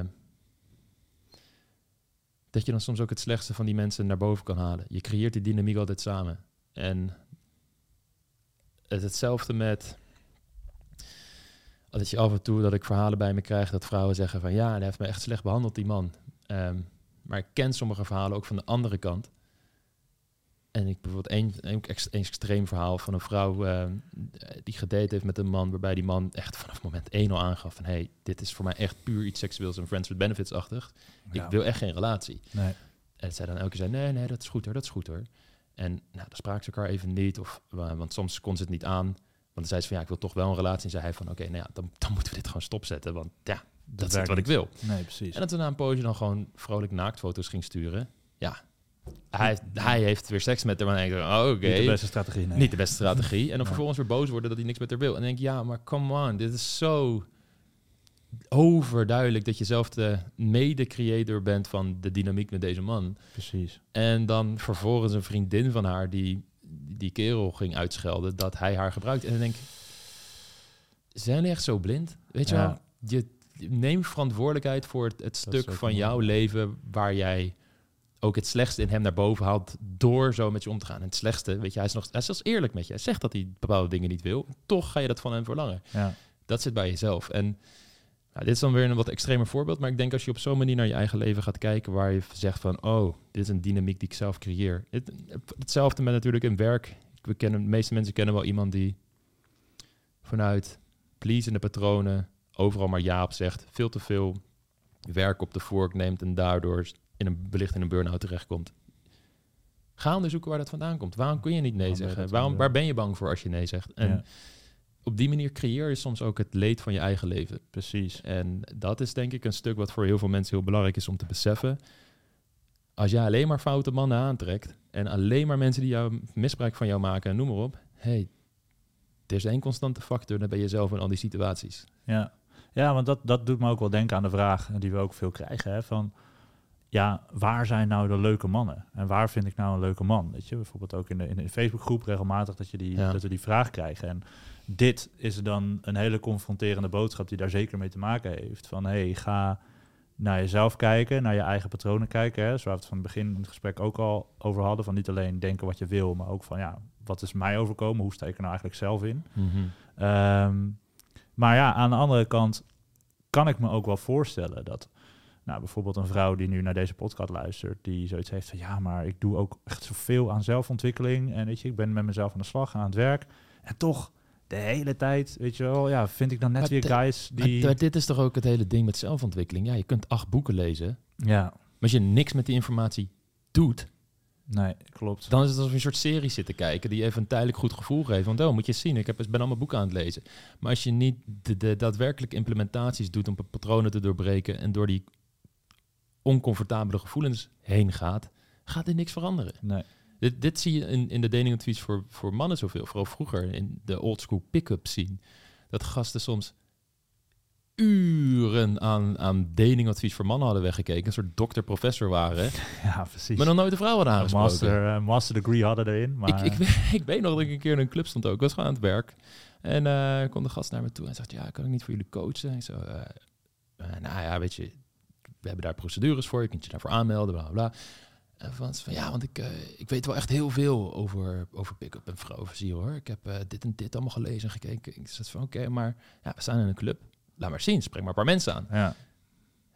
dat je dan soms ook het slechtste van die mensen naar boven kan halen. Je creëert die dynamiek altijd samen. En het hetzelfde met dat je af en toe dat ik verhalen bij me krijg dat vrouwen zeggen van ja, hij heeft me echt slecht behandeld, die man. Ehm, maar ik ken sommige verhalen ook van de andere kant. En ik bijvoorbeeld één een, ex- een extreem verhaal van een vrouw ehm, die gedate heeft met een man, waarbij die man echt vanaf moment één al aangaf van hey, dit is voor mij echt puur iets seksueels en friends with benefits-achtig. Ja. Ik wil echt geen relatie. Nee. En zij dan elke keer zei, nee, nee, dat is goed hoor, dat is goed hoor. En nou, dan spraken ze elkaar even niet, of, want soms kon ze het niet aan. Want dan zei ze van, ja, ik wil toch wel een relatie. En zei hij van, oké, nou ja, dan, dan moeten we dit gewoon stopzetten, want ja, dat, is wat ik wil. Nee, precies. En dat we na een poosje dan gewoon vrolijk naaktfoto's ging sturen. Ja, hij, hij heeft weer seks met haar, maar dan denk ik, oh, oké. Niet de beste strategie, nee. Niet de beste strategie. En dan vervolgens weer boos worden dat hij niks met haar wil. En dan denk ik, ja, maar come on, dit is zo overduidelijk dat je zelf de mede-creator bent van de dynamiek met deze man. Precies. En dan vervolgens een vriendin van haar die die kerel ging uitschelden dat hij haar gebruikt. En dan denk ik, zijn jullie echt zo blind? Weet je Ja. wel, je neemt verantwoordelijkheid voor het, stuk van jouw leven waar jij ook het slechtste in hem naar boven haalt door zo met je om te gaan. En het slechtste, weet je, hij is nog hij is zelfs eerlijk met je. Hij zegt dat hij bepaalde dingen niet wil. Toch ga je dat van hem verlangen. Ja. Dat zit bij jezelf. En nou, dit is dan weer een wat extremer voorbeeld. Maar ik denk als je op zo'n manier naar je eigen leven gaat kijken... waar je zegt van, oh, dit is een dynamiek die ik zelf creëer. Het, hetzelfde met natuurlijk in werk. We kennen, de meeste mensen kennen wel iemand die vanuit pleasende patronen... overal maar ja op zegt. Veel te veel werk op de vork neemt... en daardoor in een, wellicht in een burn-out terechtkomt. Ga onderzoeken waar dat vandaan komt. Waarom kun je niet nee zeggen? Waarom, waar ben je bang voor als je nee zegt? En Ja. op die manier creëer je soms ook het leed van je eigen leven. Precies. En dat is denk ik een stuk wat voor heel veel mensen heel belangrijk is om te beseffen. Als jij alleen maar foute mannen aantrekt en alleen maar mensen die jou misbruik van jou maken en noem maar op. hey, er is één constante factor, dan ben je zelf in al die situaties. Ja, ja want dat, dat doet me ook wel denken aan de vraag die we ook veel krijgen. Hè, van, ja, waar zijn nou de leuke mannen? En waar vind ik nou een leuke man? Weet je, bijvoorbeeld ook in de, in de Facebookgroep regelmatig dat, je die, Ja. dat we die vraag krijgen. En dit is dan een hele confronterende boodschap die daar zeker mee te maken heeft. Van, hey, ga naar jezelf kijken, naar je eigen patronen kijken. Hè, zoals we het van het begin in het gesprek ook al over hadden. Van niet alleen denken wat je wil, maar ook van, ja, wat is mij overkomen? Hoe sta ik er nou eigenlijk zelf in? Ehm, maar ja, aan de andere kant kan ik me ook wel voorstellen dat, nou, bijvoorbeeld een vrouw die nu naar deze podcast luistert, die zoiets heeft van, ja, maar ik doe ook echt zoveel aan zelfontwikkeling en weet je, ik ben met mezelf aan de slag aan het werk en toch de hele tijd, weet je wel, ja, vind ik dan net Maar weer guys Maar die, dit is toch ook het hele ding met zelfontwikkeling. Ja, je kunt acht boeken lezen, maar ja, als je niks met die informatie doet, nee, klopt. dan is het alsof je een soort serie zit te kijken die even een tijdelijk goed gevoel geeft. Want oh, moet je eens zien, ik heb, ben allemaal boeken aan het lezen. Maar als je niet de, de daadwerkelijke implementaties doet om pa- patronen te doorbreken en door die oncomfortabele gevoelens heen gaat, gaat er niks veranderen. Nee, Dit, dit zie je in, in de datingadvies voor, voor mannen zoveel, vooral vroeger in de oldschool pick-up scene. Dat gasten soms uren aan, aan datingadvies voor mannen hadden weggekeken. Een soort dokter-professor waren. ja, precies. Maar nog nooit een vrouw hadden aangesproken. master, eh, master degree hadden erin, maar Ik, ik, weet- ik weet nog dat ik een keer in een club stond ook. Ik was gewoon aan het werk. En eh kwam de gast naar me toe en zegt... Ja, kan ik niet voor jullie coachen? Ik zo... eh, nou ja, weet je... We hebben daar procedures voor. Je kunt je daarvoor aanmelden, bla, bla. En van, van ja, want ik, eh, ik weet wel echt heel veel over, over pick-up en vrouwen zie hoor. Ik heb eh, dit en dit allemaal gelezen en gekeken. Ik zat van oké, maar ja, we staan in een club. Laat maar zien, spreek maar een paar mensen aan. Ja,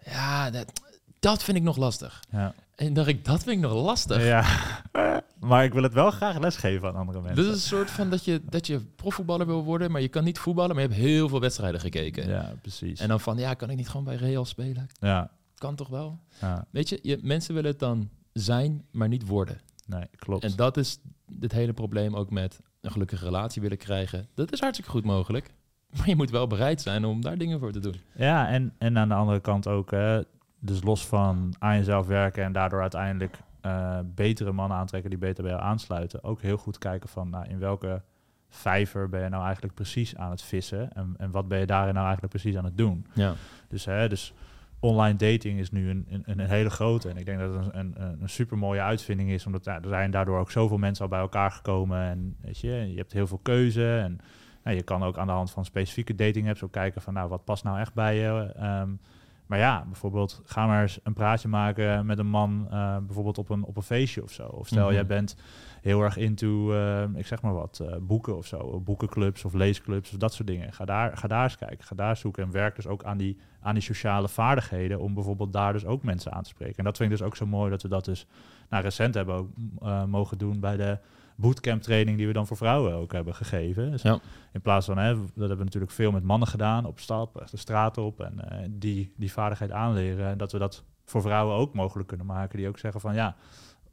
Ja, dat, dat vind ik nog lastig. ja. En dacht ik, dat vind ik nog lastig. ja. maar ik wil het wel graag lesgeven aan andere mensen. Dit is een soort van dat je, dat je profvoetballer wil worden, maar je kan niet voetballen, maar je hebt heel veel wedstrijden gekeken. Ja, precies. En dan van, ja, kan ik niet gewoon bij Real spelen? ja, Kan toch wel? ja, Weet je, je mensen willen het dan zijn, maar niet worden. nee, klopt. En dat is het hele probleem ook met een gelukkige relatie willen krijgen. Dat is hartstikke goed mogelijk. Maar je moet wel bereid zijn om daar dingen voor te doen. Ja, en, en aan de andere kant ook, hè, dus los van aan jezelf werken en daardoor uiteindelijk eh, betere mannen aantrekken die beter bij jou aansluiten, ook heel goed kijken van nou, in welke vijver ben je nou eigenlijk precies aan het vissen en, en wat ben je daarin nou eigenlijk precies aan het doen. Ja. Dus, hè, dus online dating is nu een, een, een hele grote en ik denk dat het een, een, een super mooie uitvinding is, omdat ja, er zijn daardoor ook zoveel mensen al bij elkaar gekomen en weet je, je hebt heel veel keuze en nou, je kan ook aan de hand van specifieke dating apps ook kijken van nou, wat past nou echt bij je. Ehm, maar ja, bijvoorbeeld ga maar eens een praatje maken met een man, eh, bijvoorbeeld op een, op een feestje of zo. Of stel, Mhm. jij bent heel erg into, eh, ik zeg maar wat, eh, boeken of zo. Boekenclubs of leesclubs of dat soort dingen. Ga daar, ga daar eens kijken, ga daar zoeken. En werk dus ook aan die, aan die sociale vaardigheden om bijvoorbeeld daar dus ook mensen aan te spreken. En dat vind ik dus ook zo mooi dat we dat dus nou, recent hebben ook eh, mogen doen bij de bootcamp training die we dan voor vrouwen ook hebben gegeven. Dus Ja. in plaats van, hè, dat hebben we natuurlijk veel met mannen gedaan, op stap, echt de straat op en eh, die, die vaardigheid aanleren. En dat we dat voor vrouwen ook mogelijk kunnen maken, die ook zeggen van ja,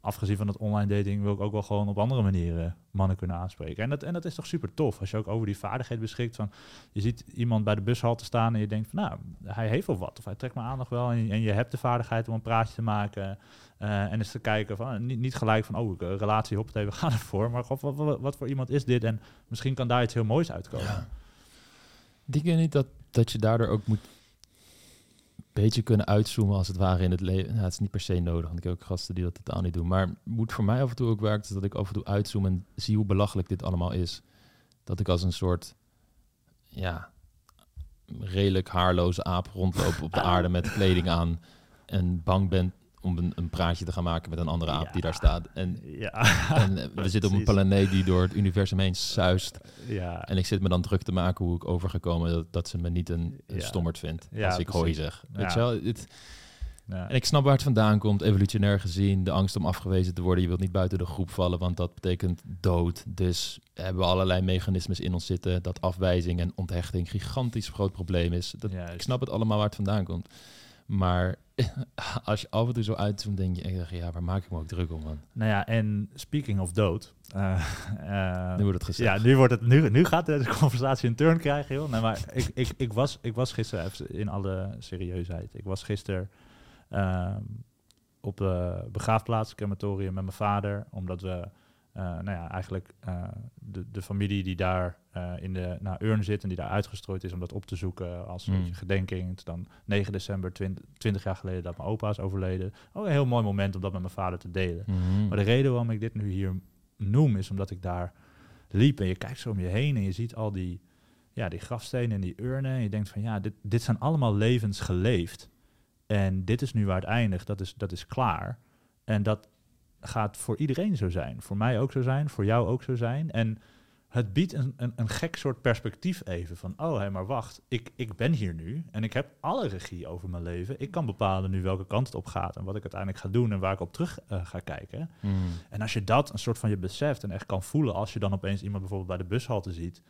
afgezien van het online dating wil ik ook wel gewoon op andere manieren mannen kunnen aanspreken. En dat, en dat is toch super tof, als je ook over die vaardigheid beschikt van, je ziet iemand bij de bushalte staan en je denkt van nou, hij heeft wel wat, of hij trekt mijn aandacht wel en, en je hebt de vaardigheid om een praatje te maken eh, en eens te kijken van, niet, niet gelijk van, oh, ik, eh, relatie, hoppatee, we gaan ervoor, maar wat, wat, voor iemand is dit en misschien kan daar iets heel moois uitkomen. Ja. Denk je niet dat, dat je daardoor ook moet beetje kunnen uitzoomen als het ware in het leven? Nou, het is niet per se nodig, want ik heb ook gasten die dat totaal niet doen. Maar moet voor mij af en toe ook werken, is dat ik af en toe uitzoom en zie hoe belachelijk dit allemaal is. Dat ik als een soort, ja, redelijk haarloze aap rondloop op de aarde met kleding aan en bang ben om een, een praatje te gaan maken met een andere aap die daar staat. En, Ja, en eh, we zitten op een planeet die door het universum heen suist. ja, En ik zit me dan druk te maken hoe ik overgekomen dat, dat ze me niet een, een stommerd vindt. Als ik hooi zeg. Weet je wel? Het- ja. en ik snap waar het vandaan komt, evolutionair gezien. De angst om afgewezen te worden. Je wilt niet buiten de groep vallen, want dat betekent dood. Dus hebben we allerlei mechanismes in ons zitten. Dat afwijzing en onthechting gigantisch groot probleem is. Dat, ik snap het allemaal waar het vandaan komt. Maar als je af en toe zo uitzoomt, denk je echt, ja, waar maak ik me ook druk om, man? Nou ja, en speaking of dood. eh, eh, Nu wordt het gezegd. Ja, nu, wordt het, nu, nu gaat de conversatie een turn krijgen, joh. Nee, maar ik, ik, ik, was, ik was gisteren, even in alle serieusheid, ik was gisteren ehm, op de begraafplaats, crematorium, met mijn vader, omdat we, nou ja, eigenlijk eh, de, de familie die daar eh, in de nou, urn zit en die daar uitgestrooid is om dat op te zoeken als een Hmm. beetje gedenking. Dan 9 december, 20, 20 jaar geleden dat mijn opa is overleden. Oh, een heel mooi moment om dat met mijn vader te delen. Mhm. Maar de reden waarom ik dit nu hier noem, is omdat ik daar liep en je kijkt zo om je heen en je ziet al die, ja, die grafstenen en die urnen. En je denkt van ja, dit, dit zijn allemaal levens geleefd. En dit is nu waar het eindigt, dat is, dat is klaar. En dat gaat voor iedereen zo zijn. Voor mij ook zo zijn, voor jou ook zo zijn. En het biedt een, een, een gek soort perspectief even van, oh hé, maar wacht, ik, ik ben hier nu en ik heb alle regie over mijn leven. Ik kan bepalen nu welke kant het op gaat en wat ik uiteindelijk ga doen en waar ik op terug eh, ga kijken. Mhm. En als je dat een soort van je beseft en echt kan voelen, als je dan opeens iemand bijvoorbeeld bij de bushalte ziet,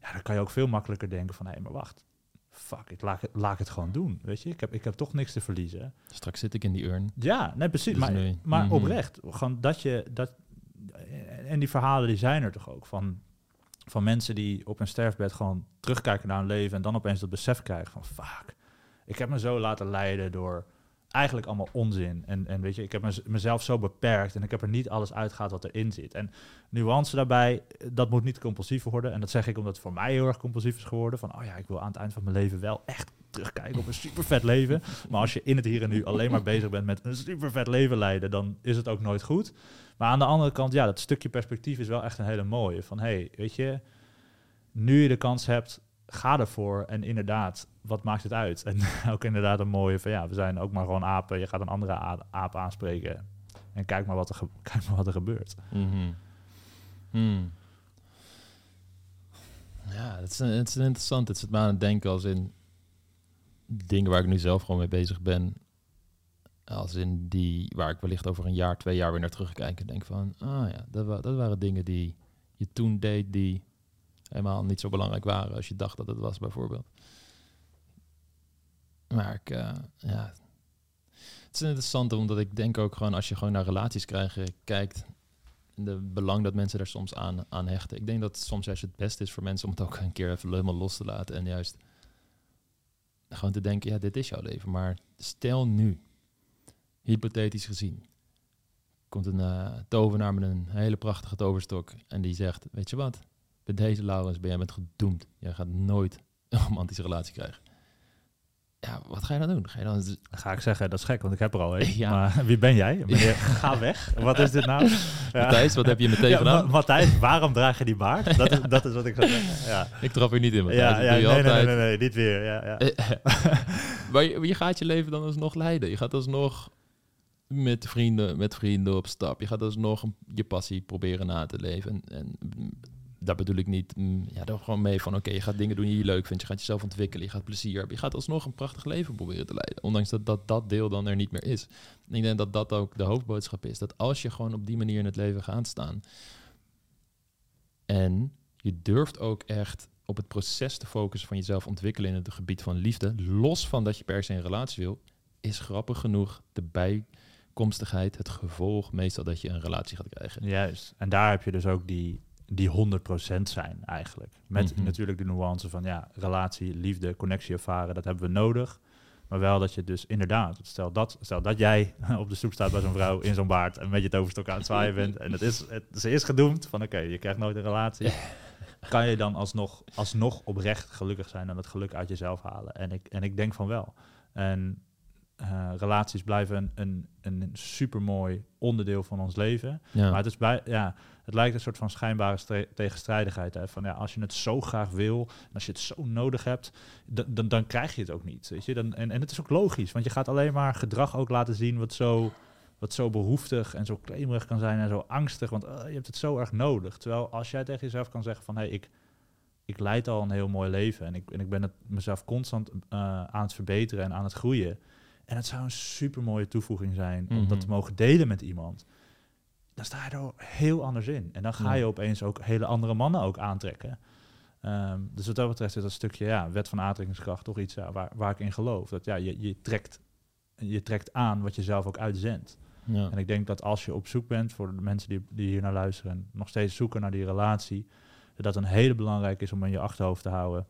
ja, dan kan je ook veel makkelijker denken van, hé, maar wacht, fuck, ik laat, het- laat het gewoon doen, weet je. Ik heb, ik heb toch niks te verliezen. Straks zit ik in die urn. Ja, nee, precies. Dus maar maar Mhm. oprecht, gewoon dat je, dat, en die verhalen die zijn er toch ook, van, van mensen die op hun sterfbed gewoon terugkijken naar hun leven en dan opeens dat besef krijgen van, fuck, ik heb me zo laten leiden door eigenlijk allemaal onzin. En, en weet je, ik heb mez- mezelf zo beperkt en ik heb er niet alles uitgehaald wat erin zit. En nuance daarbij, dat moet niet compulsief worden. En dat zeg ik omdat het voor mij heel erg compulsief is geworden. Van, oh ja, ik wil aan het eind van mijn leven wel echt terugkijken op een super vet leven. Maar als je in het hier en nu alleen maar bezig bent met een super vet leven leiden, dan is het ook nooit goed. Maar aan de andere kant, ja, dat stukje perspectief is wel echt een hele mooie. Van, hey, weet je, nu je de kans hebt, ga ervoor. En inderdaad, wat maakt het uit? En ook inderdaad een mooie van, ja, we zijn ook maar gewoon apen. Je gaat een andere aap aanspreken. En kijk maar wat er, kijk maar wat er gebeurt. Mhm. Hmm. Ja, het is, een- het is interessant. Het zit me aan het denken als in dingen waar ik nu zelf gewoon mee bezig ben. Als in die waar ik wellicht over een jaar, twee jaar weer naar terugkijk en denk van, ah ja, dat, dat waren dingen die je toen deed die helemaal niet zo belangrijk waren als je dacht dat het was, bijvoorbeeld. Maar ik, eh, ja, het is interessant omdat ik denk ook gewoon als je gewoon naar relaties krijgen, kijkt, de belang dat mensen daar soms aan, aan hechten. Ik denk dat soms juist het beste is voor mensen om het ook een keer even helemaal los te laten en juist gewoon te denken, ja, dit is jouw leven. Maar stel nu, hypothetisch gezien, komt een eh, tovenaar met een hele prachtige toverstok en die zegt, weet je wat, bij deze Laurens ben jij met gedoemd. Jij gaat nooit een romantische relatie krijgen. Ja, wat ga je dan doen? Ga je dan Dan ga ik zeggen, dat is gek, want ik heb er al een. Ja. Maar wie ben jij? Meneer, ga weg. Wat is dit nou? Ja. Matthijs, wat heb je meteen Ja, gedaan? Ma- Matthijs, waarom draag je die baard? Dat is, dat is wat ik zou zeggen. Ja, Ik trap er niet in, Matthijs. ja, nee, nee, altijd. nee, nee, nee, niet weer. Ja, ja. maar je, je gaat je leven dan alsnog leiden. Je gaat alsnog met vrienden, met vrienden op stap. Je gaat alsnog je passie proberen na te leven. En, en daar bedoel ik niet, mm, ja, er gewoon mee van, oké, je gaat dingen doen die je leuk vindt. Je gaat jezelf ontwikkelen, je gaat plezier hebben. Je gaat alsnog een prachtig leven proberen te leiden. Ondanks dat dat, dat deel dan er niet meer is. Ik denk dat dat ook de hoofdboodschap is. Dat als je gewoon op die manier in het leven gaat staan... en je durft ook echt op het proces te focussen van jezelf ontwikkelen in het gebied van liefde, los van dat je per se een relatie wil, is grappig genoeg de bijkomstigheid, het gevolg meestal dat je een relatie gaat krijgen. Juist. En daar heb je dus ook die, die 100% zijn eigenlijk. Met Mhm. natuurlijk de nuance van ja, relatie, liefde, connectie ervaren, dat hebben we nodig. Maar wel dat je dus inderdaad, stel dat, stel dat jij op de stoep staat bij zo'n vrouw in zo'n baard en met je toverstok aan het zwaaien bent en het is, het, ze is gedoemd van oké, je krijgt nooit een relatie. Kan je dan alsnog, alsnog oprecht gelukkig zijn en dat geluk uit jezelf halen? En ik, en ik denk van wel. En eh, relaties blijven een, een, een supermooi onderdeel van ons leven. Ja. Maar het, is bij, ja, het lijkt een soort van schijnbare tegenstrijdigheid. Hè? Van, ja, als je het zo graag wil, en als je het zo nodig hebt, dan, dan, krijg je het ook niet. Weet je? Dan, en, en het is ook logisch, want je gaat alleen maar gedrag ook laten zien wat zo, wat zo behoeftig en zo klemerig kan zijn en zo angstig. Want eh, je hebt het zo erg nodig. Terwijl als jij tegen jezelf kan zeggen van, hé, hey, ik, ik leid al een heel mooi leven en ik, en ik ben het mezelf constant eh, aan het verbeteren en aan het groeien. En het zou een super mooie toevoeging zijn om Mhm. dat te mogen delen met iemand. Dan sta je er heel anders in. En dan ga Ja. je opeens ook hele andere mannen ook aantrekken. Ehm, dus wat dat betreft is dat stukje ja, wet van aantrekkingskracht toch iets ja, waar, waar ik in geloof. Dat ja, je, je, trekt, je trekt aan wat je zelf ook uitzendt. Ja. En ik denk dat als je op zoek bent, voor de mensen die, die hier naar luisteren, en nog steeds zoeken naar die relatie, dat dat een hele belangrijke is om in je achterhoofd te houden.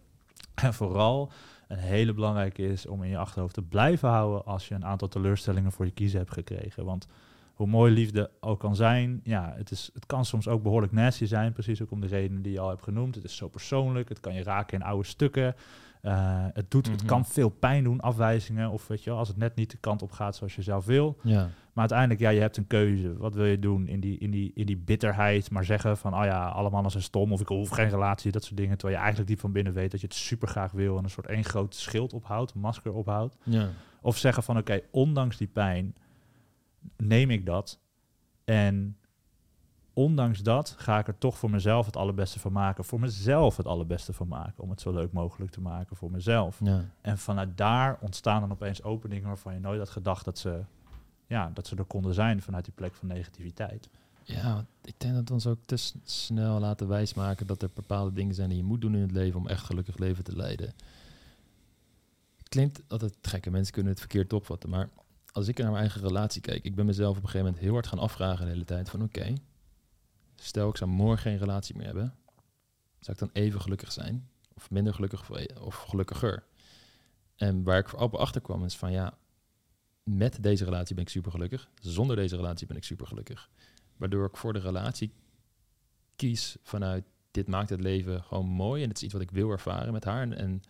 En vooral een hele belangrijke is om in je achterhoofd te blijven houden als je een aantal teleurstellingen voor je kiezen hebt gekregen. Want hoe mooi liefde ook kan zijn, ja, het, is, het kan soms ook behoorlijk nasty zijn, precies ook om de redenen die je al hebt genoemd. Het is zo persoonlijk, het kan je raken in oude stukken. Eh, het, doet, het Mhm. kan veel pijn doen, afwijzingen, of weet je wel, als het net niet de kant op gaat zoals je zelf wil. ja. Maar uiteindelijk, ja, je hebt een keuze. Wat wil je doen in die, in die, in die bitterheid? Maar zeggen van, oh ja, alle mannen zijn stom of ik hoef geen relatie, dat soort dingen. Terwijl je eigenlijk diep van binnen weet dat je het super graag wil en een soort één groot schild ophoudt, een masker ophoudt. Ja. Of zeggen van, oké, ondanks die pijn neem ik dat. En ondanks dat ga ik er toch voor mezelf het allerbeste van maken. Voor mezelf het allerbeste van maken. Om het zo leuk mogelijk te maken voor mezelf. Ja. En vanuit daar ontstaan dan opeens openingen waarvan je nooit had gedacht dat ze, ja, dat ze er konden zijn vanuit die plek van negativiteit. Ja, ik denk dat we ons ook te snel laten wijsmaken dat er bepaalde dingen zijn die je moet doen in het leven om echt gelukkig leven te leiden. Het klinkt altijd gekke mensen kunnen het verkeerd opvatten, maar als ik naar mijn eigen relatie kijk, ik ben mezelf op een gegeven moment heel hard gaan afvragen de hele tijd van oké, stel ik zou morgen geen relatie meer hebben, zou ik dan even gelukkig zijn? Of minder gelukkig of, gelukkiger? En waar ik vooral achter kwam is van ja, met deze relatie ben ik super gelukkig, zonder deze relatie ben ik super gelukkig. Waardoor ik voor de relatie kies vanuit dit maakt het leven gewoon mooi en het is iets wat ik wil ervaren met haar. En, en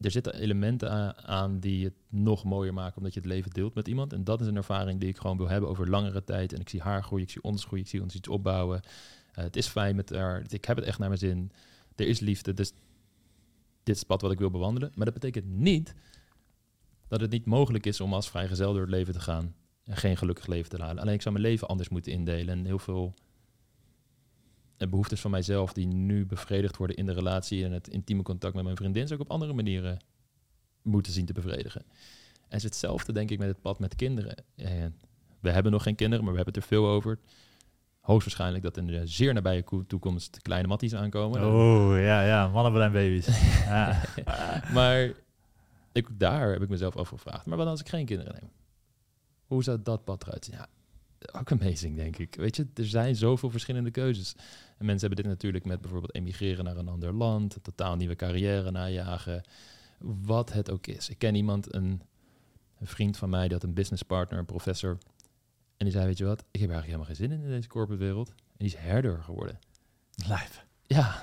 er zitten elementen aan die het nog mooier maken omdat je het leven deelt met iemand. En dat is een ervaring die ik gewoon wil hebben over langere tijd. En ik zie haar groeien, ik zie ons groeien, ik zie ons iets opbouwen. Eh, het is fijn met haar. Ik heb het echt naar mijn zin. Er is liefde, dus dit is het pad wat ik wil bewandelen. Maar dat betekent niet dat het niet mogelijk is om als vrijgezel door het leven te gaan geen gelukkig leven te leiden. Alleen ik zou mijn leven anders moeten indelen. En heel veel eh, behoeftes van mijzelf die nu bevredigd worden in de relatie en het intieme contact met mijn vriendin, zou ik op andere manieren moeten zien te bevredigen. En het is hetzelfde, denk ik, met het pad met kinderen. En we hebben nog geen kinderen, maar we hebben het er veel over. Hoogstwaarschijnlijk dat in de zeer nabije ko- toekomst kleine matties aankomen. Oh, ja, ja. Mannen baby's. ja. Maar ik, daar heb ik mezelf afgevraagd. Maar wat als ik geen kinderen neem? Hoe zou dat pad eruit zien? Ja, ook amazing, denk ik. Weet je, er zijn zoveel verschillende keuzes. En mensen hebben dit natuurlijk met bijvoorbeeld emigreren naar een ander land, een totaal nieuwe carrière najagen, wat het ook is. Ik ken iemand, een, een vriend van mij, die had een businesspartner, een professor. En die zei, weet je wat, ik heb eigenlijk helemaal geen zin in in deze corporate wereld. En die is herder geworden. Live. Ja,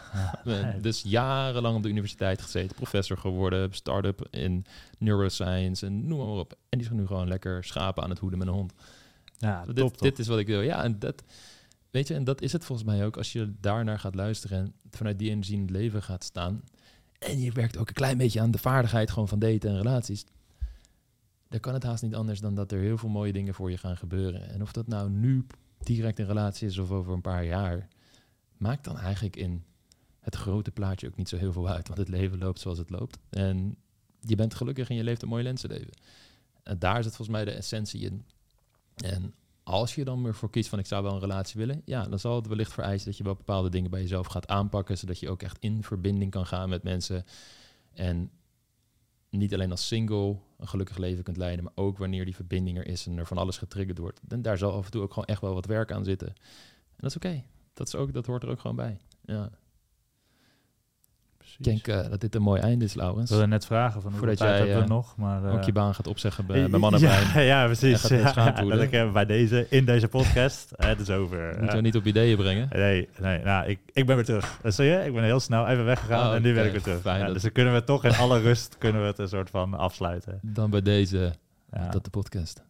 dus jarenlang op de universiteit gezeten, professor geworden, start-up in neuroscience en noem maar op. En die is nu gewoon lekker schapen aan het hoeden met een hond. Ja dit, top, dit is wat ik wil. Ja, en dat, weet je, en dat is het volgens mij ook als je daarnaar gaat luisteren en vanuit die energie in het leven gaat staan. En je werkt ook een klein beetje aan de vaardigheid gewoon van daten en relaties. Dan kan het haast niet anders dan dat er heel veel mooie dingen voor je gaan gebeuren. En of dat nou nu direct een relatie is of over een paar jaar, maakt dan eigenlijk in het grote plaatje ook niet zo heel veel uit. Want het leven loopt zoals het loopt. En je bent gelukkig en je leeft een mooi lensenleven. En daar zit volgens mij de essentie in. En als je dan weer voor kiest van ik zou wel een relatie willen, ja, dan zal het wellicht vereisen dat je wel bepaalde dingen bij jezelf gaat aanpakken, zodat je ook echt in verbinding kan gaan met mensen. En niet alleen als single een gelukkig leven kunt leiden, maar ook wanneer die verbinding er is en er van alles getriggerd wordt. En daar zal af en toe ook gewoon echt wel wat werk aan zitten. En dat is oké. Dat, is ook, dat hoort er ook gewoon bij. Ja. Ik Precies. denk eh, dat dit een mooi einde is, Laurens. Ik wilde net vragen van hoeveel Voordat tijd jij, hebben we eh, nog, maar... eh, ook je baan gaat opzeggen bij, bij mannen ja, ja, En precies. Ja, voelen. dat ik eh, bij deze, in deze podcast, eh, het is over. Moeten Ja. we niet op ideeën brengen. Nee, nee nou, ik, ik ben weer terug. Zie je? Ik ben heel snel even weggegaan Oh, en nu ben oké, ik weer terug. fijn Ja, dat- dus dan kunnen we toch in alle rust kunnen we het een soort van afsluiten. Dan bij deze, Ja. dat de podcast.